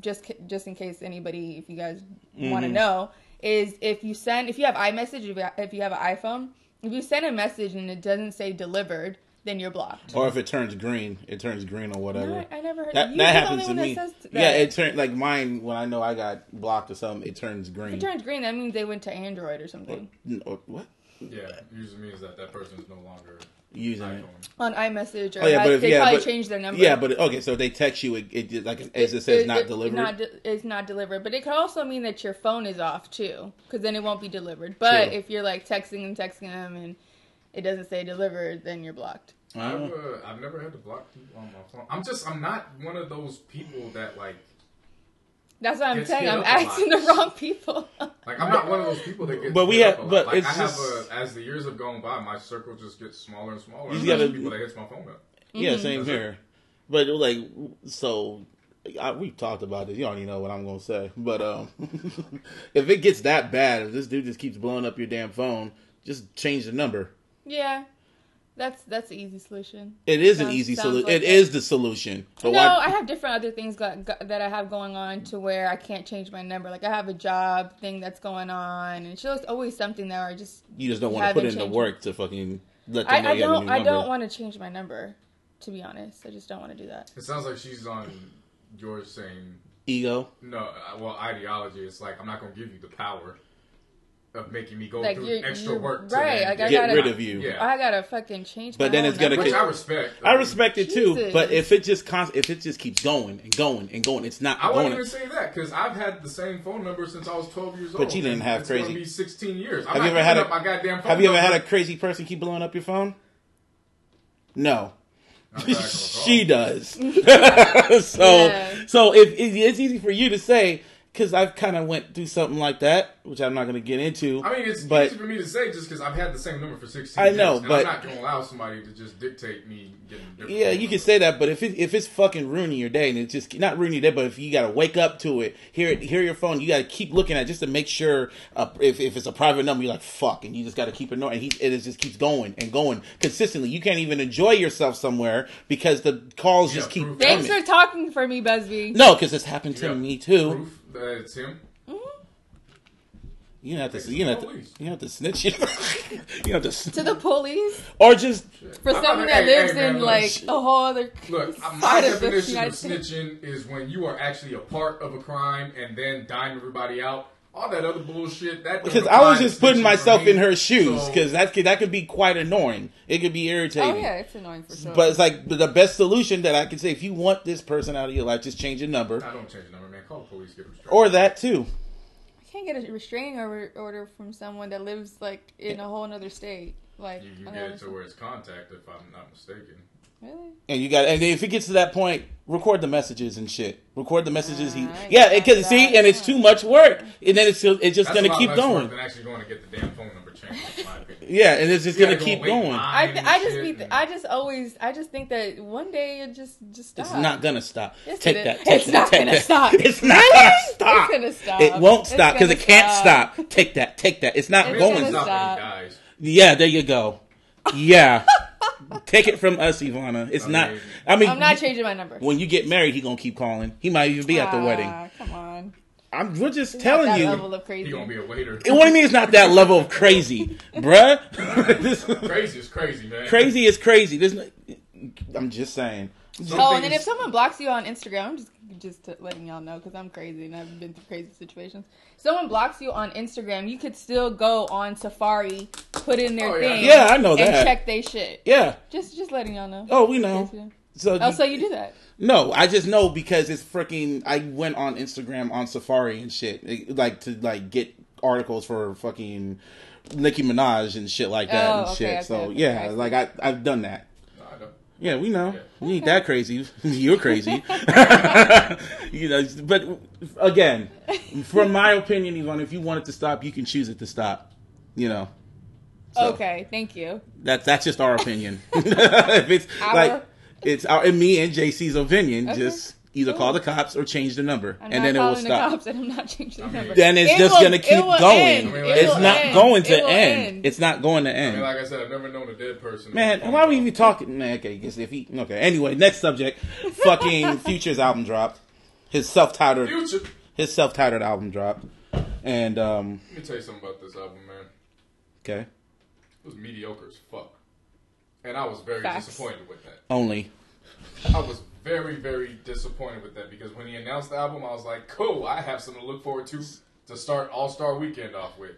just ca- just in case anybody if you guys want to know is if you send if you have iMessage if you ha- if you have an iPhone if you send a message and it doesn't say delivered then you're blocked. or if it turns green, it turns green or whatever. No, I, I never heard that you that happens to me. that says Yeah, it turned like mine when I know I got blocked or something. It turns green. If it turns green, that means they went to Android or something. N- or what? Yeah, usually means that that person is no longer Using it. iPhone. On iMessage or Oh yeah, has- but if, they yeah, probably but, changed their number. Yeah, but okay, so if they text you, it, it just, like as it says not delivered. Not de- it's not delivered, but it could also mean that your phone is off too, because then it won't be delivered. But True. if you're like texting and texting them and it doesn't say delivered, then you're blocked. I've, uh, I've never had to block people on my phone. I'm just I'm not one of those people that like That's what I'm saying. I'm up a lot. asking the wrong people. like I'm not one of those people that get. But we have- up a lot. but like, it's I have just- a, as the years have gone by, my circle just gets smaller and smaller. You You gotta- people that hits my phone up. Yeah, same That's it. here. But like, so I, we've talked about this. You already know what I'm gonna say. But um, if it gets that bad, if this dude just keeps blowing up your damn phone, just change the number. Yeah, that's that's the easy solution. It is an easy solution. like it it. is the solution. But no, why? I have different other things got, got, that I have going on to where I can't change my number. Like I have a job thing that's going on, and it's just always something that I just you just don't want to put in the work to fucking let them I, know I you have a don't new I number. don't want to change my number. To be honest, I just don't want to do that. It sounds like she's on your same ego. no uh, well ideology. It's like I'm not gonna give you the power of making me go Like, through you're- extra you're work to right, then like, I Get gotta- rid of you. Yeah. I gotta fucking change. But my then whole it's gonna number. Which I respect. I respect it too, Jesus. but if it just const- if it just keeps going and going and going, it's not I going. wouldn't even say that because I've had the same phone number since I was 12 years old. But you didn't have it's crazy- Gonna be 16 years. I'm Have you ever had a- my goddamn phone Have you ever had a crazy person keep blowing up your phone? No. I'm not gonna call. she does. so Yeah. so if it's easy for you to say because I've kind of went through something like that, which I'm not going to get into. I mean, it's but easy for me to say just because I've had the same number for 16 I know, years, and but- I'm not going to allow somebody to just dictate me getting different Yeah, phone you can say that, but if it, if it's fucking ruining your day and it's just not ruining your day, but if you got to wake up to it, hear it, hear your phone, you got to keep looking at it just to make sure uh, if if it's a private number, you're like fuck, and you just got to keep ignoring. And he it is just keeps going and going consistently. You can't even enjoy yourself somewhere because the calls just keep proof. Thanks coming. for talking for me, Busby. No, because it's happened to Yeah. me too. Proof that it's him. You don't have to. It's You don't have to. police. You don't have to snitch. you don't have to. To the police or just for I'm someone not- that hey, lives hey, man, in look, like a whole other Look, uh, my side of the definition United of States. snitching is when you are actually a part of a crime and then dime everybody out. All that other bullshit. That don't because I apply was to just putting snitching for myself me. in her shoes So, because that could that could be quite annoying. It could be irritating. Oh yeah, it's annoying for sure. But it's like the best solution that I can say if you want this person out of your life, just change your number. I don't change the number, man. Call the police. Get them. Or that too. I can't get a restraining order, order from someone that lives like in a whole other state. Like you can I get it to where it's contact, if I'm not mistaken. Really. And you got and if it gets to that point, record the messages and shit. Record the messages he Ah, I Yeah, got because see, that. and it's too much work. And then it's still, it's just That's gonna a lot keep less work going. Than actually going to get the damn phone number changed, in my opinion. Yeah, and it's just You gonna go keep going. I, and I just be and- I just always I just think that one day it just just stop. It's not gonna stop. Yes, take it that. is. Take It's that, not take gonna that. stop. It's not Really? gonna It's stop. gonna stop. It won't stop because it can't stop. stop. Take that. Take that. It's not It's going. gonna stop. when. Yeah, there you go. Yeah. Take it from us, Yvanna. It's I not. I mean, I'm not changing my number. when you get married, he gonna keep calling. He might even be at the Ah, wedding. Come on. I'm. We're just Not telling that you. level of crazy. He gonna be a waiter. What do you mean it's not that level of crazy, bruh? This- Crazy is crazy, man. crazy is crazy. There's no, I'm just saying. Some Oh, and then if someone blocks you on Instagram, I'm just just letting y'all know because I'm crazy and I've been through crazy situations. Someone blocks you on Instagram, you could still go on Safari, put in their Oh, yeah. thing, Yeah, I know and that. check they shit. Yeah. Just just letting y'all know. Oh, we know. So, Oh, so you do that? no, I just know because it's freaking. I went on Instagram on Safari and shit, eh, like to like get articles for fucking Nicki Minaj and shit like that Oh, and okay, shit. okay, so okay, yeah, I like I I've done that. No, I don't. Yeah, we know. Yeah. You ain't that crazy. You're crazy. you know, but again, from my opinion, Yvonne, if you want it to stop, you can choose it to stop. You know. So, Okay, thank you. That that's just our opinion. if it's Our- like it's our and me and JC's opinion, Okay. just either call the cops or change the number, I'm and then it will calling the stop. cops and I'm not changing the I mean- number. Then it's It just will- gonna it keep will going. end. I mean, It it's will not end. going to It will end. It's not going to I end. mean, like I said, I've never known a dead person. Man, why are we even talking? Man, okay, guess if he okay. Anyway, next subject. Fucking Future's album dropped. His self-titled Future. his self-titled album dropped, and um, Let me tell you something about this album, man. okay, It was mediocre as fuck, and I was very Facts. disappointed with that. only I was very, very disappointed with that because when he announced the album, I was like, "Cool, I have something to look forward to to start All Star Weekend off with."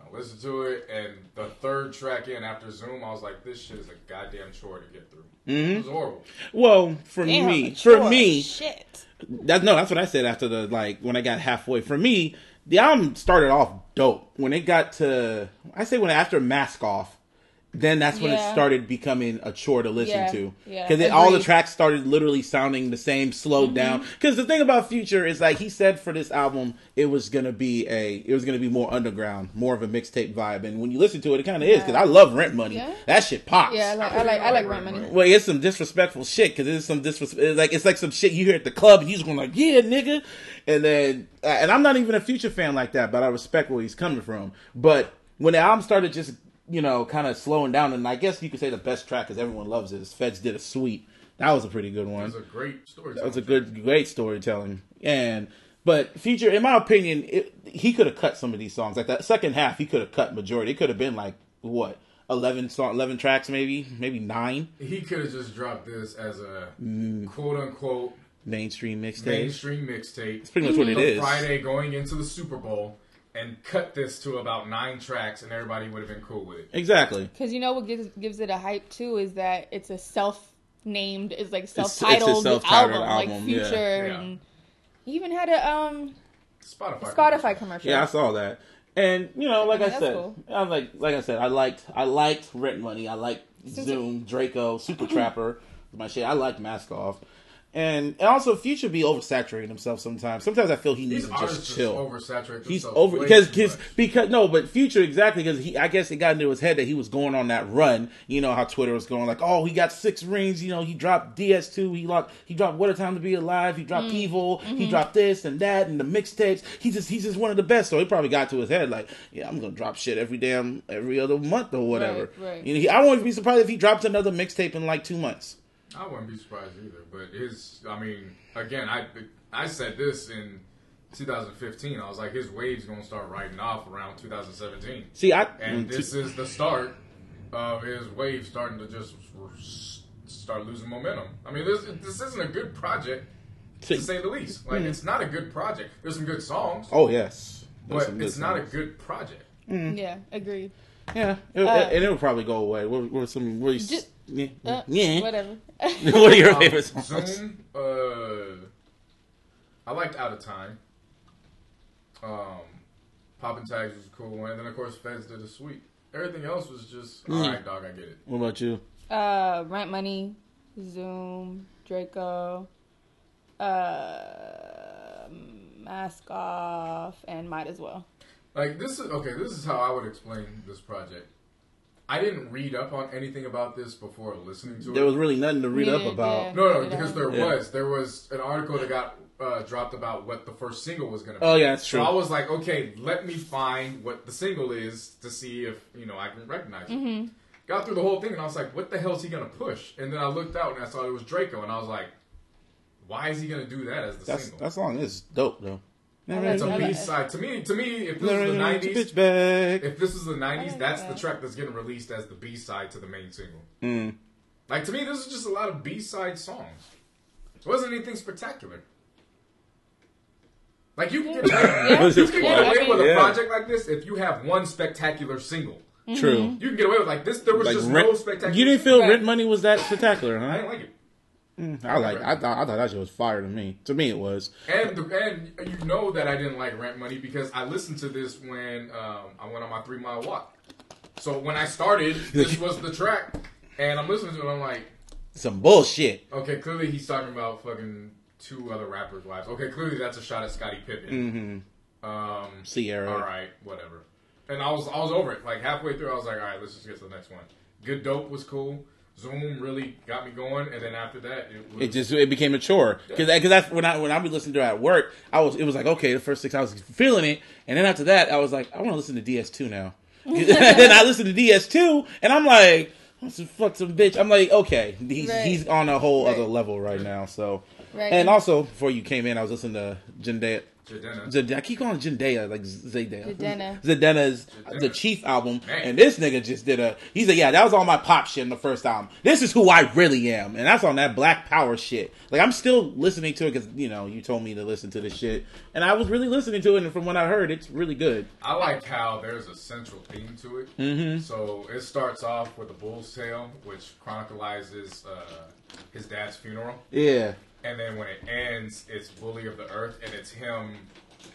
I listened to it, and the third track in after Zoom, I was like, "This shit is a goddamn chore to get through." Mm-hmm. It was horrible. well for Damn, me. For me, shit. That no, that's what I said after the like when I got halfway. For me, the album started off dope. When it got to, I say when after Mask Off, then that's when it started becoming a chore to listen Yeah, to. yeah, Because all the tracks started literally sounding the same, slowed down. Because the thing about Future is like he said for this album, it was gonna be a, it was gonna be more underground, more of a mixtape vibe. And when you listen to it, it kind of is. Because I love Rent Money. Yeah. That shit pops. Yeah, I like I like, I like rent money. Well, it's some disrespectful shit because it's some disrespect. Like it's like some shit you hear at the club and you just going like, "Yeah, nigga," and then uh, and I'm not even a future fan like that, but I respect where he's coming from. But when the album started just you know kind of slowing down, and I guess you could say the best track because everyone loves it is Feds did a sweep. That was a pretty good one. was a great story. That was a good, great storytelling. And but Future, in my opinion, it, he could have cut some of these songs. Like that second half, he could have cut majority. It could have been like what eleven song, eleven tracks, maybe, maybe nine He could have just dropped this as a Mm. quote unquote mainstream mixtape. mainstream mixtape. It's pretty much what it is. Friday going into the Super Bowl and cut this to about nine tracks, and everybody would have been cool with it. Exactly. Because you know what gives gives it a hype too is that it's a self named, it's like self titled self-titled album, like Future, yeah. Yeah. and he even had a um Spotify. Spotify commercial. Yeah, I saw that. And you know, like I I, mean, that's said, cool. I like like I said, I liked I liked Rent Money. I liked Zoom, Draco, Super Trapper, my shit. I liked Mask Off. And, and also, Future be oversaturating himself sometimes. Sometimes I feel he needs These to artists just chill. oversaturate He's over because because because no, but Future exactly because he I guess it got into his head that he was going on that run. You know how Twitter was going like, oh, he got six rings. You know, he dropped DS2. He locked. He dropped What a Time to Be Alive. He dropped mm. Evil. He mm-hmm. dropped this and that and the mixtapes. He just he's just one of the best. So he probably got to his head like, yeah, I'm gonna drop shit every damn every other month or whatever. Right, right. You know, he, I wouldn't be surprised if he drops another mixtape in like two months. I wouldn't be surprised either. But his, I mean, again, I I said this in 2015. I was like, his wave's gonna start riding off around 2017, See, I and mm, this is the start of his wave starting to just start losing momentum. I mean, this this isn't a good project to say the least. Like, it's not a good project. There's some good songs, oh yes, There's but some good it's not a good project. Yeah, agreed. Yeah, it, Uh, and it would probably go away. What, what are some? What are you, Ju- yeah, Uh, yeah. Whatever. what are your Um, favorite songs? Zoom. Uh, I liked Out of Time. Um, Poppin' Tags was a cool one, and then of course Feds did a sweep. Everything else was just Mm. all right, dog. I get it. What about you? uh, Rent Money, Zoom, Draco, uh, Mask Off, and Might as well. Like this is okay. This is how I would explain this project. I didn't read up on anything about this before listening to it. There was really nothing to read Me up about. yeah. no, no, because there Yeah. was there was an article that got uh, dropped about what the first single was going to be. Oh yeah, that's true. So. I was like, okay, let me find what the single is to see if you know I can recognize it. Got through the whole thing and I was like, what the hell is he gonna push? And then I looked out and I saw it was Draco and I was like, why is he gonna do that as the That's single? that song is dope though. It's a I like B it. side to me. To me, if this is the nineties, if this was the nineties, that's the track that's getting released as the B side to the main single. Mm. Like to me, this is just a lot of B side songs. It wasn't anything spectacular. Like you can get away, Yeah. you can get away with a Yeah. project like this if you have one spectacular single. True. You can get away with like this. There was Like just rent, no spectacular. you didn't feel Rent Money was that spectacular, I huh? didn't like it. Mm, I like. I thought. I thought that shit was fire to me. To me, it was. And and you know that I didn't like Rent Money because I listened to this when um, I went on my three mile walk. So when I started, this was the track, and I'm listening to it. I'm like, Some bullshit. okay, clearly he's talking about fucking two other rappers' wives. Okay, clearly that's a shot at Scottie Pippen. Mm-hmm. Um, Ciara. all right, whatever. And I was I was over it. Like halfway through, I was like, all right, let's just get to the next one. Good dope was cool. Zoom really got me going, and then after that, it was It just it became a chore because that's when I when I be listening to it at work. I was it was like okay the first six hours feeling it, and then after that I was like I want to listen to DS2 now. then I listened to DS2 and I'm like "What the fuck some bitch. I'm like okay he's Right. he's on a whole Right. other level right now. So Right. and also before you came in I was listening to Jendea. Jadena. Zed- I keep calling Zendaya like Zendaya. Zadena. Zedena's Zadena. the Chief album, Man. and this nigga just did a. He said, "Yeah, that was all my pop shit in the first album. This is who I really am, and that's on that Black Power shit. Like I'm still listening to it because you know you told me to listen to this shit, and I was really listening to it, and from what I heard, it's really good. I like how there's a central theme to it. Mm-hmm. So it starts off with a bull's tale, which chronicalizes uh, his dad's funeral, Yeah, and then when it ends, it's Bully of the Earth, and it's him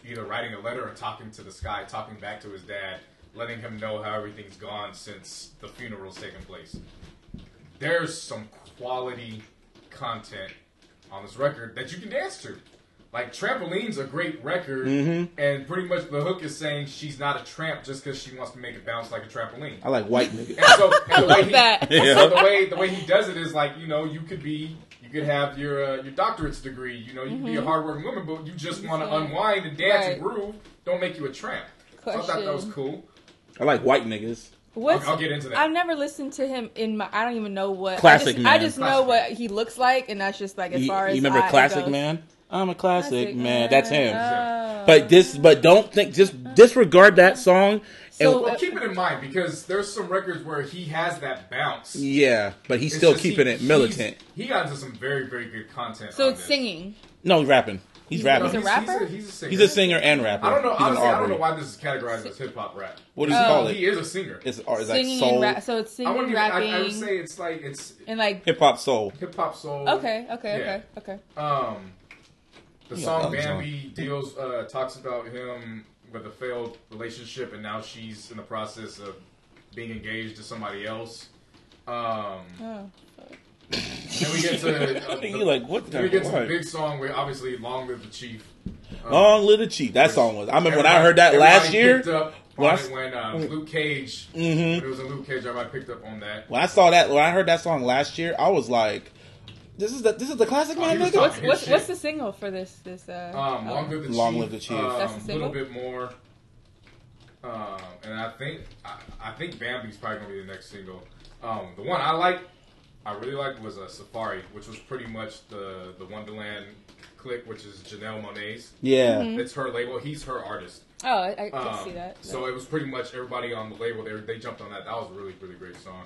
either writing a letter or talking to the sky, talking back to his dad, letting him know how everything's gone since the funeral's taken place. There's some quality content on this record that you can dance to. Like Trampoline's a great record, Mm-hmm. and pretty much the hook is saying she's not a tramp just because she wants to make it bounce like a trampoline. I like white nigga. And so, and the way Love he, that. Yeah. so the way the way he does it is like you know you could be you could have your uh, your doctorate's degree you know you could be a hardworking woman but you just want to Yeah. unwind and dance and groove. Don't make you a tramp. So I thought that was cool. I like white niggas. What's, I'll, I'll get into that. I've never listened to him in my. I don't even know what. Classic I just, Man. I just know what he looks like, and that's just like as You, far as you remember I, Classic goes. Man? I'm a classic, Classic man. That's him. Oh. But this, but don't think. Just disregard that song. So- and, well, keep it in mind because there's some records where he has that bounce. yeah, but he's It's still keeping he- it militant. He got into some very very good content. So on it's this. singing. No, he's rapping. He's He's- rapping. he's a rapper? He's a, he's a singer. He's a singer and rapper. I don't know. He's Honestly, I don't know why this is categorized as hip hop rap. What do you Oh. call it? He is a singer. It's, or is that Singing soul, and rap. So it's I singing, wouldn't even. I, rapping, I would say it's like it's and like. hip hop soul. hip hop soul. Okay, okay, Yeah. okay, okay. Um, the song Bambi deals uh, talks about him with a failed relationship, and now she's in the process of being engaged to somebody else. Um, Oh. Then we get to uh, the, You like, what Then we get to the big song where obviously "Long Live the Chief." Um, Long the Chief. That song was. I remember when I heard that last year. When I- it when uh, Luke Cage. Mhm. It was a Luke Cage, everybody picked up on that. When I saw that, when I heard that song last year, I was like, "This is the this is the classic Oh, man, he nigga." What's what's, what's the single for this this uh Um, Long Live the Chief. Long Live the Chief. Um, That's the a little bit more. Um, and I think I, I think Bambi's probably gonna be the next single. Um, the one I like, I really liked was a Safari, which was pretty much the the Wondaland click, which is Janelle Monáe's. Yeah, It's her label. He's her artist. Oh, I, I can Um, see that. So it was pretty much everybody on the label. They they jumped on that. That was a really really great song.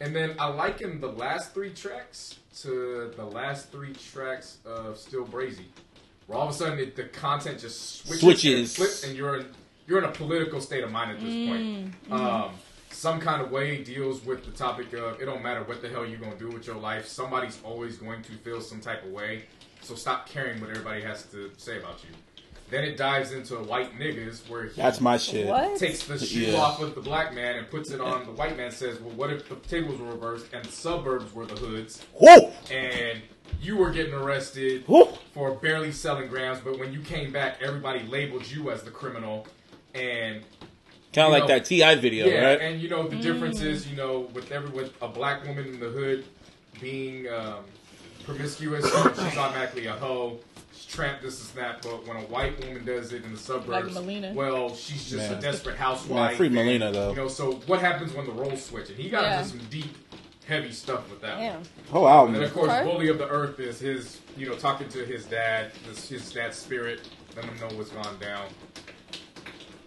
And then I liken the last three tracks to the last three tracks of Still Brazy, where all of a sudden it, the content just switches, Switches. and flips, and you're in you're in a political state of mind at this point. Um, some kind of way deals with the topic of it don't matter what the hell you're gonna do with your life. Somebody's always going to feel some type of way. So stop caring what everybody has to say about you. Then it dives into white niggas where he that's my shit. what? takes the shoe Yeah. off of the black man and puts it on the white man. Says, "Well, what if the tables were reversed and the suburbs were the hoods, Whoa, and you were getting arrested whoa. for barely selling grams, but when you came back, everybody labeled you as the criminal." And Kind of like know, that T.I. video, yeah, right? and you know the difference is, you know, with every with a black woman in the hood being um, promiscuous, she's automatically a hoe. She's tramp this and that. But when a white woman does it in the suburbs, Melania. well, she's just Man. a desperate housewife. Man, free and, Melania, though. You know, so what happens when the roles switch? And he got Yeah. into some deep, heavy stuff with that. one. Damn. Whole And then of course, Okay. Bully of the Earth is his, you know, talking to his dad, his, his dad's spirit, letting him know what's gone down.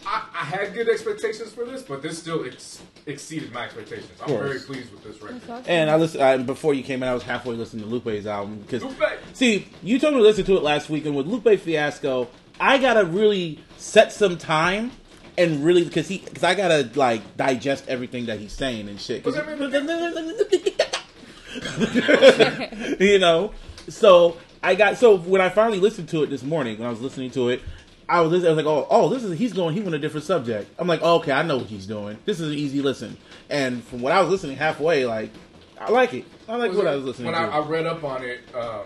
I, I had good expectations for this, but this still ex- exceeded my expectations. I'm very pleased with this record. Awesome. And I listened I, before you came in. I was halfway listening to Lupe's album because Lupe! see, you told me to listen to it last week, and with Lupe Fiasco, I gotta really set some time and really because he because I gotta like digest everything that he's saying and shit. you know, so I got so when I finally listened to it this morning when I was listening to it. I was, listening, I was like, oh, oh, this is he's going. He went a different subject. I'm like, oh, okay, I know what he's doing. This is an easy listen. And from what I was listening halfway, like, I like it. I like what I was listening when to. I, I read up on it, um,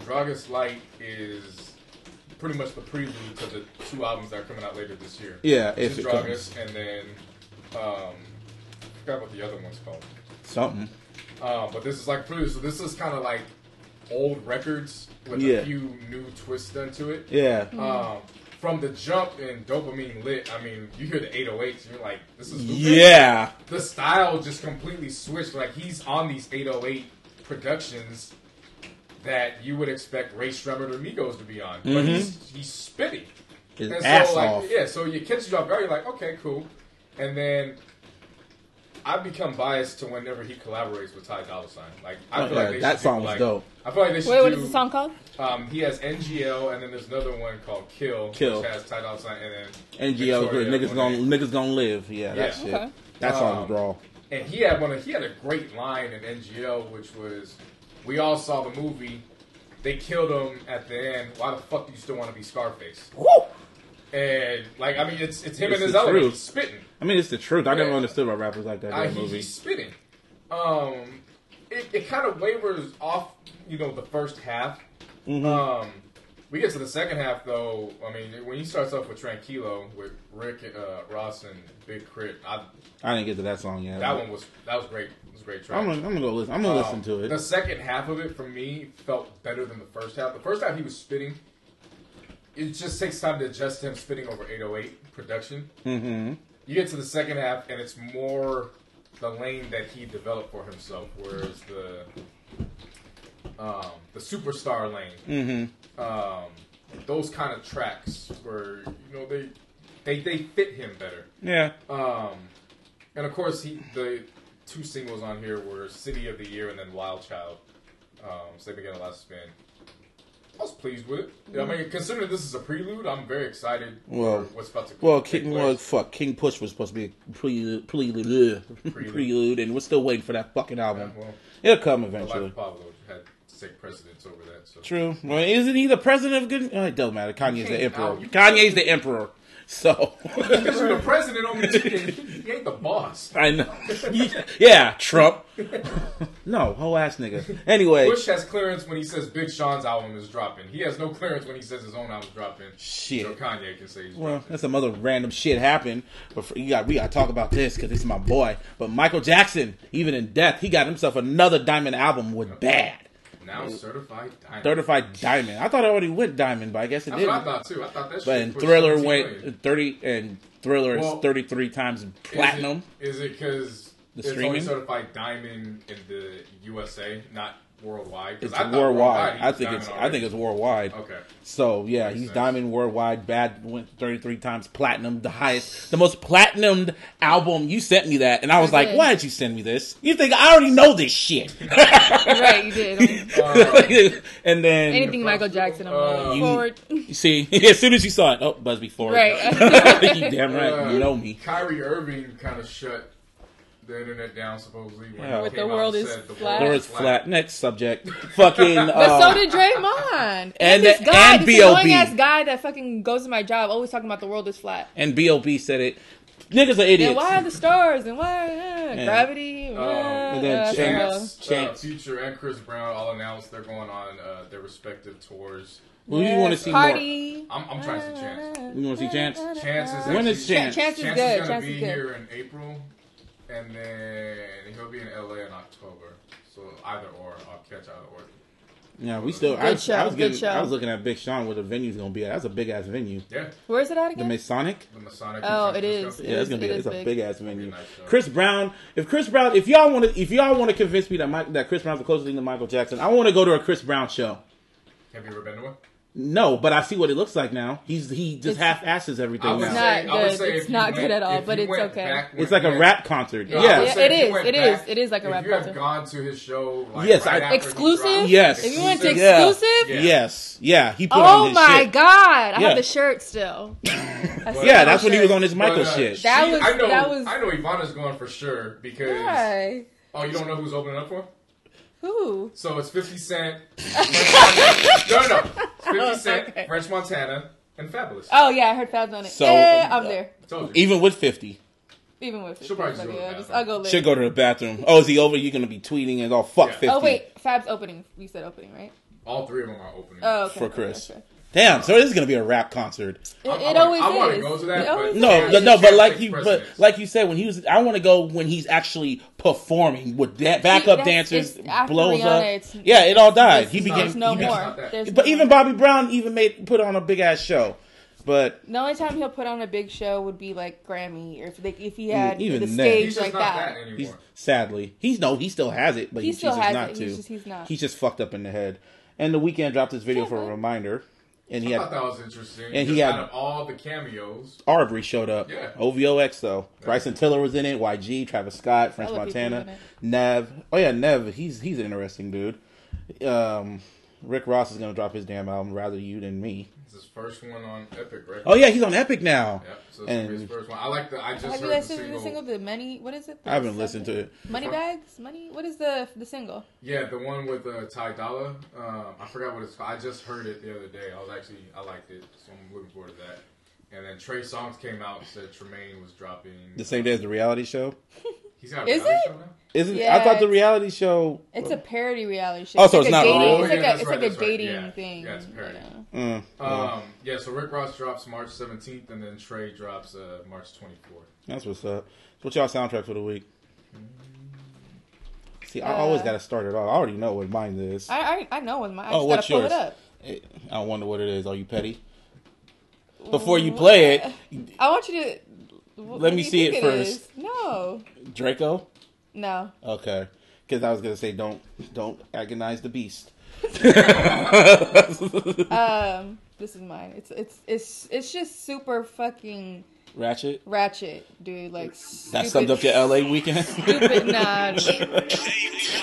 Drogas Light is pretty much the prelude to the two albums that are coming out later this year. Yeah, it Dragus, comes. and then um, I forgot what the other one's called. Something. Um, but this is like prelude, so this is kind of like old records with Yeah. a few new twists done to it. Yeah. Um, from the jump in dopamine lit, I mean, you hear the 808s, and you're like, this is Lupe? Yeah. the style just completely switched. Like he's on these 808 productions that you would expect Rae Sremmurd or Migos to be on, but Mhm. he's he's spitting. His And ass so, like, off. yeah, so you catch you off guard. You're like, okay, cool. And then I become biased to whenever he collaborates with Ty Dolla Sign. Like, I Oh, feel yeah, like that song was like, dope. I feel like they should Wait, what do. is the song called? Um, he has NGL, and then there's another one called Kill, Kill. which has Ty Dolla Sign, and then NGL is good. Niggas gonna niggas gonna live. Yeah, that Yeah. shit. Okay. That song Um, was raw. And he had one. Of, he had a great line in NGL, which was, "We all saw the movie. They killed him at the end. Why the fuck do you still want to be Scarface?" Woo! And like, I mean, it's it's him It's and his element. truth. Spitting. I mean, it's the truth. I never understood why rappers like that Uh, in he, movie. he's spitting. Um, it, it kind of wavers off, you know, the first half. Mhm. Um, we get to the second half though. I mean, when he starts off with Tranquillo with Rick uh, Ross and Big K.R.I.T., I, I didn't get to that song yet. that one was that was great. It was great track. I'm gonna, I'm gonna go listen. I'm gonna listen Um, to it. The second half of it for me felt better than the first half. The first half he was spitting. It just takes time to adjust him spitting over 808 production. Mm-hmm. You get to the second half and it's more the lane that he developed for himself, whereas the um, the superstar lane, Mm-hmm. um, those kind of tracks where you know they they they fit him better. Yeah. Um, and of course, he the two singles on here were "City of the Year" and then "Wild Child." Um, so they've been a lot of spin. I was pleased with it. I mean, considering this is a prelude, I'm very excited Well- for what's about to Well, take King, place. well, fuck, King Push was supposed to be a prelude, prelude, Prelude. prelude, and we're still waiting for that fucking Yeah, album. well, It'll come the life eventually. of Pablo had to take precedence over that. So True. Well, isn't he the president of good? Oh, it doesn't matter. Kanye's the emperor. you- Kanye's the emperor. So Because you're the president, on the can, he ain't the boss. I know. yeah, Trump. no, whole ass nigga. Anyway, Push has clearance when he says Big Sean's album is dropping. He has no clearance when he says his own album's dropping. Shit. So Kanye can say he's well, dropping. that's some other random shit happened. But for, you got we got to talk about this because it's my boy. But Michael Jackson, even in death, he got himself another diamond album with Bad. Now certified diamond. Certified diamond. I thought I already went diamond, but I guess it That's what I didn't. thought too. I thought that. But and Thriller went thirty, and Thriller Well, is thirty three times platinum. Is it because The it's streaming? only certified diamond in the USA, not worldwide? 'Cause It's I thought worldwide. I think diamond it's. I think it's worldwide. okay. So yeah, Makes he's sense. diamond worldwide. Bad went thirty three times platinum, the highest, the most platinumed album. You sent me that, and I was I like, did. "Why did you send me this? You think I already know this shit?" right, you did. Uh, and then Anything Michael Jackson, I'm Uh, like, you- forward. you see, as soon as you saw it, oh, Busby forward. Right. I think you damn right, uh, you know me. Kyrie Irving kind of shut the internet down supposedly when Yeah. he With the world is said the flat. Or world is flat. Next subject. Fucking. But uh, so did Draymond. And, and this the- guy, and this B.O.B.. annoying ass guy that fucking goes to my job, always talking about the world is flat. and Bob said it. Niggas are idiots. And why are the stars and why uh, gravity? Uh, and then uh, Chance- so- Chance, uh, Future, and Chris Brown all announced they're going on uh, their respective tours. Who you want to see more? I'm, I'm trying to see Chance. You want to see Chance? Chance is When actually, is Chance? Chance is Chance good. is gonna Chance be is good. here in April, and then he'll be in LA in October. So either or, I'll catch either or. Yeah, we still. Good I, show, I was good getting, show. I was looking at Big Sean where the venue's gonna be at. That's a big ass venue. Yeah, Where's it at The? Masonic. the Masonic. Oh, it is. Yeah, it's gonna be. it is it's a big. big ass venue. nice. Chris Brown. If Chris Brown, if y'all want to, if y'all want to convince me that Mike, that Chris Brown's the closest thing to Michael Jackson, I want to go to a Chris Brown show. Have you ever been to one? No, but I see what it looks like now. He's he just It's- half asses everything I would now. not I would good. say It's if you not went- good at all, if but you it's went okay. back when it's like a he rap concert. No, I Yeah. would Yeah, say it if you is, went it is, back- it is like a rap concert. If you have concert. gone to his show, like, Yes, right I- after he Exclusive? dropped- Yes. If you went to Yeah. exclusive? Yeah. Yes. Yeah. He put Oh on his my shit. god! I Yeah. have the shirt still. I still Yeah, have that's the when he was shirt. on his Michael But, uh, shit. That was- I know. that was- I know Yvanna's going for sure because. Why? Oh, you don't know who's opening up for? Who? So it's Fifty Cent. French Montana. no, no, no. It's Fifty Cent, Okay. French Montana, and Fabolous. Oh yeah, I heard Fab's on it. So- yeah, I'm there. Told you. Even with fifty, Even with She'll probably just but go to yeah, just. I'll go later. should go to the bathroom. Oh, is he over? You're gonna be tweeting and all oh, fuck Yeah. fifty. Oh wait, Fab's opening. You said opening, right? All three of them are opening. Oh, okay. For okay, Chris. okay. Damn. So this is gonna be a rap concert. It, I- I it wanna- always I is. wanna go to that, but- No, Yeah, no, no, but like you, but like you said, when he was, I want to go when he's actually performing with that backup that's- dancers, blows Rihanna, up. yeah, it all died. He not- became, no he more. not that. There's But no even more. Bobby Brown even made put on a big ass show. But The only time he'll put on a big show would be like Grammy, or if they, if he had Even the then. stage He's just like not that. that, he's sadly he's no, he still has it, but He he, still chooses has not it. to. He's just- he's not. He's just fucked up in the head. And the Weeknd dropped this video for a Yeah. reminder, and he I had thought that was interesting. And he had- out of all the cameos. Aubrey showed up. Yeah. OVOX though. Bryson Tiller was in it. YG, Travis Scott, French Hella people in Montana, it. Nev. Oh yeah, Nev. He's he's an interesting dude. Um, Rick Ross is gonna drop his damn album, Rather You Than Me. It's his first one on Epic Records. Oh yeah, he's on Epic now. Yep. So it's gonna his first one. I like the. I just Have you heard guys the seen single. the single, the money? What is it? I haven't listened to it. Money bags, money. What is the the single? Yeah, the one with uh, Ty Dolla. Um, I forgot what it's called. I just heard it the other day. I was actually I liked it, so I'm looking forward to that. And then Trey Songz came out and said Tremaine was dropping. The same day as the reality show. He's got a Is reality it? show now. Isn't Yeah, I thought the it's- reality show? It's a parody reality show. Oh, so it's like not a dating, real? It's Yeah, like a that's it's right, like a that's right. dating Yeah. thing. Yeah, it's a parody. Mm, Um, yeah, so Rick Ross drops March 17th, and then Trey drops uh, March 24th. that's what's up. So what y'all soundtrack for the week? See, I always Uh, got to start it off. I already know what mine is. I, I I know what my. I Oh, just what's gotta pull yours? it up. I wonder what it is. Are you petty? Before you play it, I want you to. What Let me see it, it is? first. No, Draco. no. Okay, because I was gonna say don't don't agonize the beast. Um, this is mine. It's it's it's it's just super fucking Ratchet. ratchet, dude. Like That summed up your LA weekend. Stupid, nah.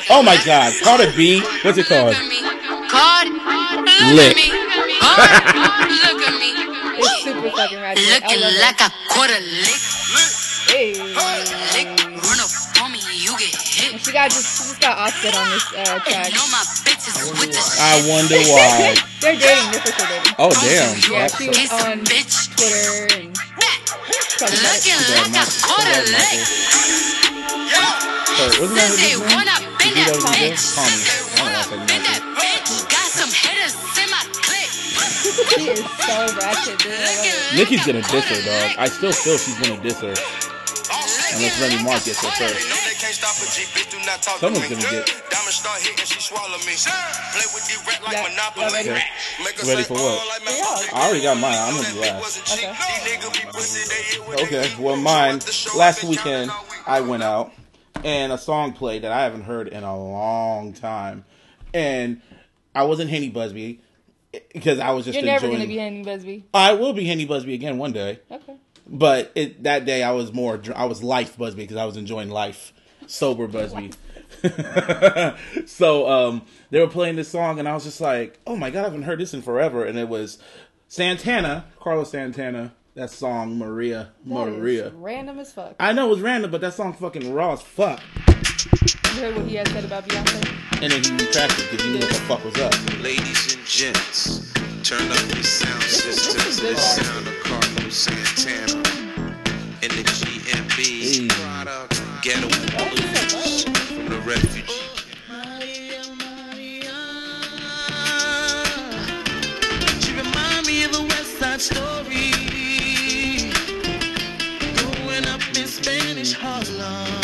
oh my God, Cardi B. What's it called? God, Lit. Fucking ratchet. I Looking love like a quarter lick. it. Hey. Lick. Run up on me, you get hit. She got just she just got offset on this uh, track. Know my bitches with the I wonder why. They're dating. They're for sure dating. Oh damn. Yeah, she was on bitch. Twitter and Looking like a quarter Bad lick. Sorry, wasn't that Since they his name? wanna bend Did that you know She is so ratchet, dude. I love it. Nicki's gonna diss her, dog. I still feel she's gonna diss her. Unless Remy Ma gets her first. Someone's gonna get- Yeah, y'all ready? Ready for what? I already got mine. I'm gonna be last. Okay, well, mine, last weekend, I went out and a song played that I haven't heard in a long time. And I wasn't Henny Busby because I was just You're never enjoying. gonna be Henny Busby. I will be Henny Busby again one day. Okay. But it, that day I was more I was life Busby because I was enjoying life. Sober Busby. so um, they were playing this song and I was just like, oh my God, I haven't heard this in forever. And it was Santana, Carlos Santana, that song, Maria, That Maria. random as fuck. I know it was random, but that song fucking raw as fuck. You heard what he had said about Beyonce? And then he retracted because he knew what the fuck was up. Ladies and gents, turn up your sound This system this is to the sound of Carlos Santana and the G&B Hey. product Ghetto Blues from the refugee. She remind me of a West Side Story. Growing up in Spanish Harlem.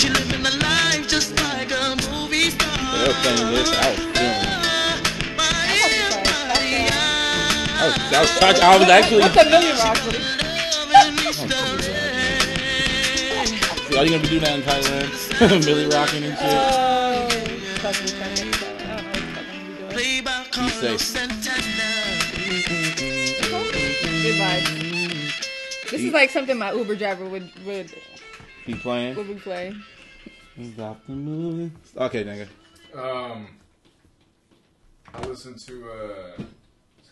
She living a life just like a movie star. They were playing this. I was feeling. I was, I was, touch- I was actually. What's a million rock? buddy? Are you gonna be doing that in Thailand? Millie rocking and shit. Oh, fucking Chinese talent. I don't know what the fuck I'm gonna be. Play by Carlos safe. Santana. Good vibes. This is like something my Uber driver would would Keep playing. would be playing. Stop the movie. Okay, nigga. Um, I listened to uh,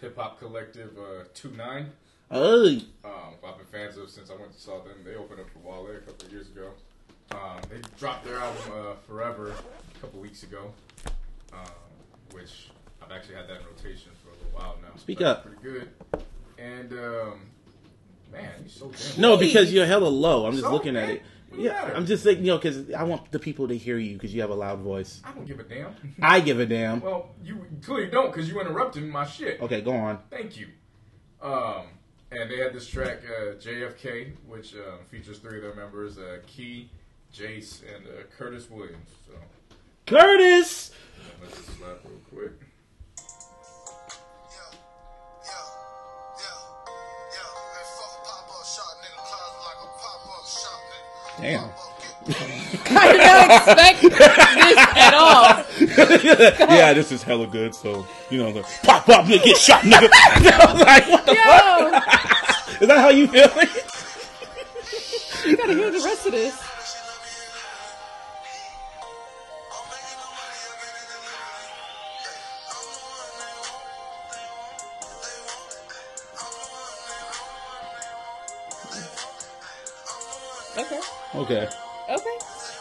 hip hop collective uh, Two Nine. Oh, Um, I've been fans of since I went to saw them. They opened up for Wale a couple of years ago. Um, they dropped their album uh, Forever a couple weeks ago, um, which I've actually had that in rotation for a little while now. Speak But up. Pretty good. And um, man, he's so damn. no, because you're hella low. I'm just So, looking at it. Yeah, matter? I'm just saying, you know, because I want the people to hear you because you have a loud voice. I don't give a damn. I give a damn. well, you clearly don't because you interrupted my shit. Okay, go on. Thank you. Um, and they had this track, uh, JFK, which um, features three of their members, uh, Key, Jace, and uh, Curtis Williams. So Curtis! let's just slap real quick. Damn. I did not expect this at all. yeah, this is hella good. So, you know, the pop, pop, nigga, get shot, nigga. I was like, what the Yo, fuck? Is that how you feel? you gotta hear the rest of this. Okay. Okay. Okay.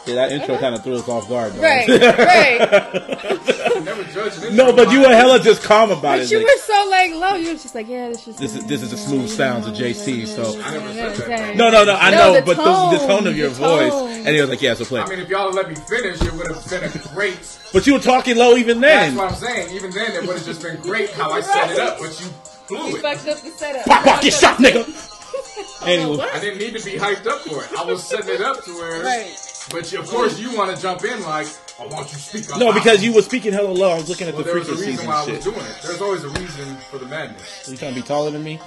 Yeah, that intro Okay. kind of threw us off guard. Though. Right. Right. Never judge an no, but you by- were hella just calm about it. But it. you like, were so like low. You were just like, yeah, this is This is- this is the smooth sounds of JC, so- I never said that. no, no, no. I No, know, the but the, the tone, tone of your the voice, tone. and he was like, "Yeah, so play." I mean, if y'all let me finish, it would have been a great. but you were talking low even then. That's what I'm saying. Even then, it would have just been great how I set it up, but you blew You it. fucked up the setup. Pop, pop, get shot, nigga. Anyway, I didn't need to be hyped up for it. I was setting it up to where. Right. But you, of course, you want to jump in like, I want you to speak up. no, loud." because you were speaking hella low. I was looking at Well, the there was a reason why I was shit. doing it. There's always a reason for the madness. Are you trying to be taller than me?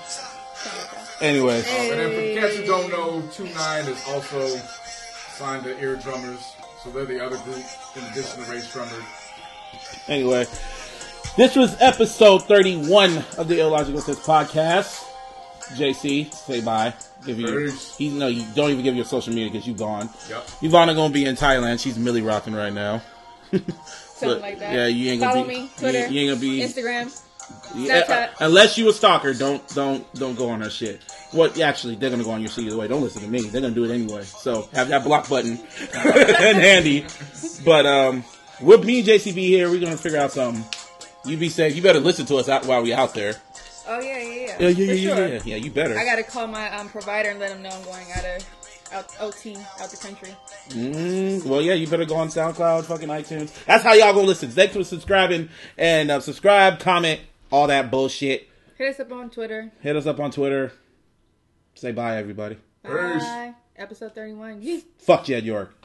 Anyway, Um, and then for the cats who don't know, Two Nine is also signed to Ear Drummers, so they're the other group in addition to Rae Sremmurd. anyway, this was episode thirty-one of the Illogical Sense podcast. JC, say bye. Give you, Peace. he, no, you don't even give your social media because you gone. Yep. Yvanna gonna be in Thailand. She's Millie rocking right now. Something But, like that. Yeah, you ain't gonna Follow be. me, you Twitter, ain't- You, ain't gonna be. Instagram. Yeah, Snapchat. uh, unless you a stalker, don't don't don't go on her shit. What actually they're gonna go on your shit either way. Don't listen to me. They're gonna do it anyway. So have that block button and handy. But um, with me and JCB here, we're gonna figure out something. You be safe. You better listen to us out while we out there. Oh yeah, yeah, yeah. Yeah, yeah, yeah, yeah, sure. yeah. Yeah, you better. I gotta call my um, provider and let them know I'm going out of out OT out the country. Mm, well, yeah, you better go on SoundCloud, fucking iTunes. That's how y'all go listen. Thanks for subscribing and uh, subscribe, comment, all that bullshit. Hit us up on Twitter. Hit us up on Twitter. Say bye, everybody. Peace. Bye. Episode 31. Yeet. Fuck Jed York.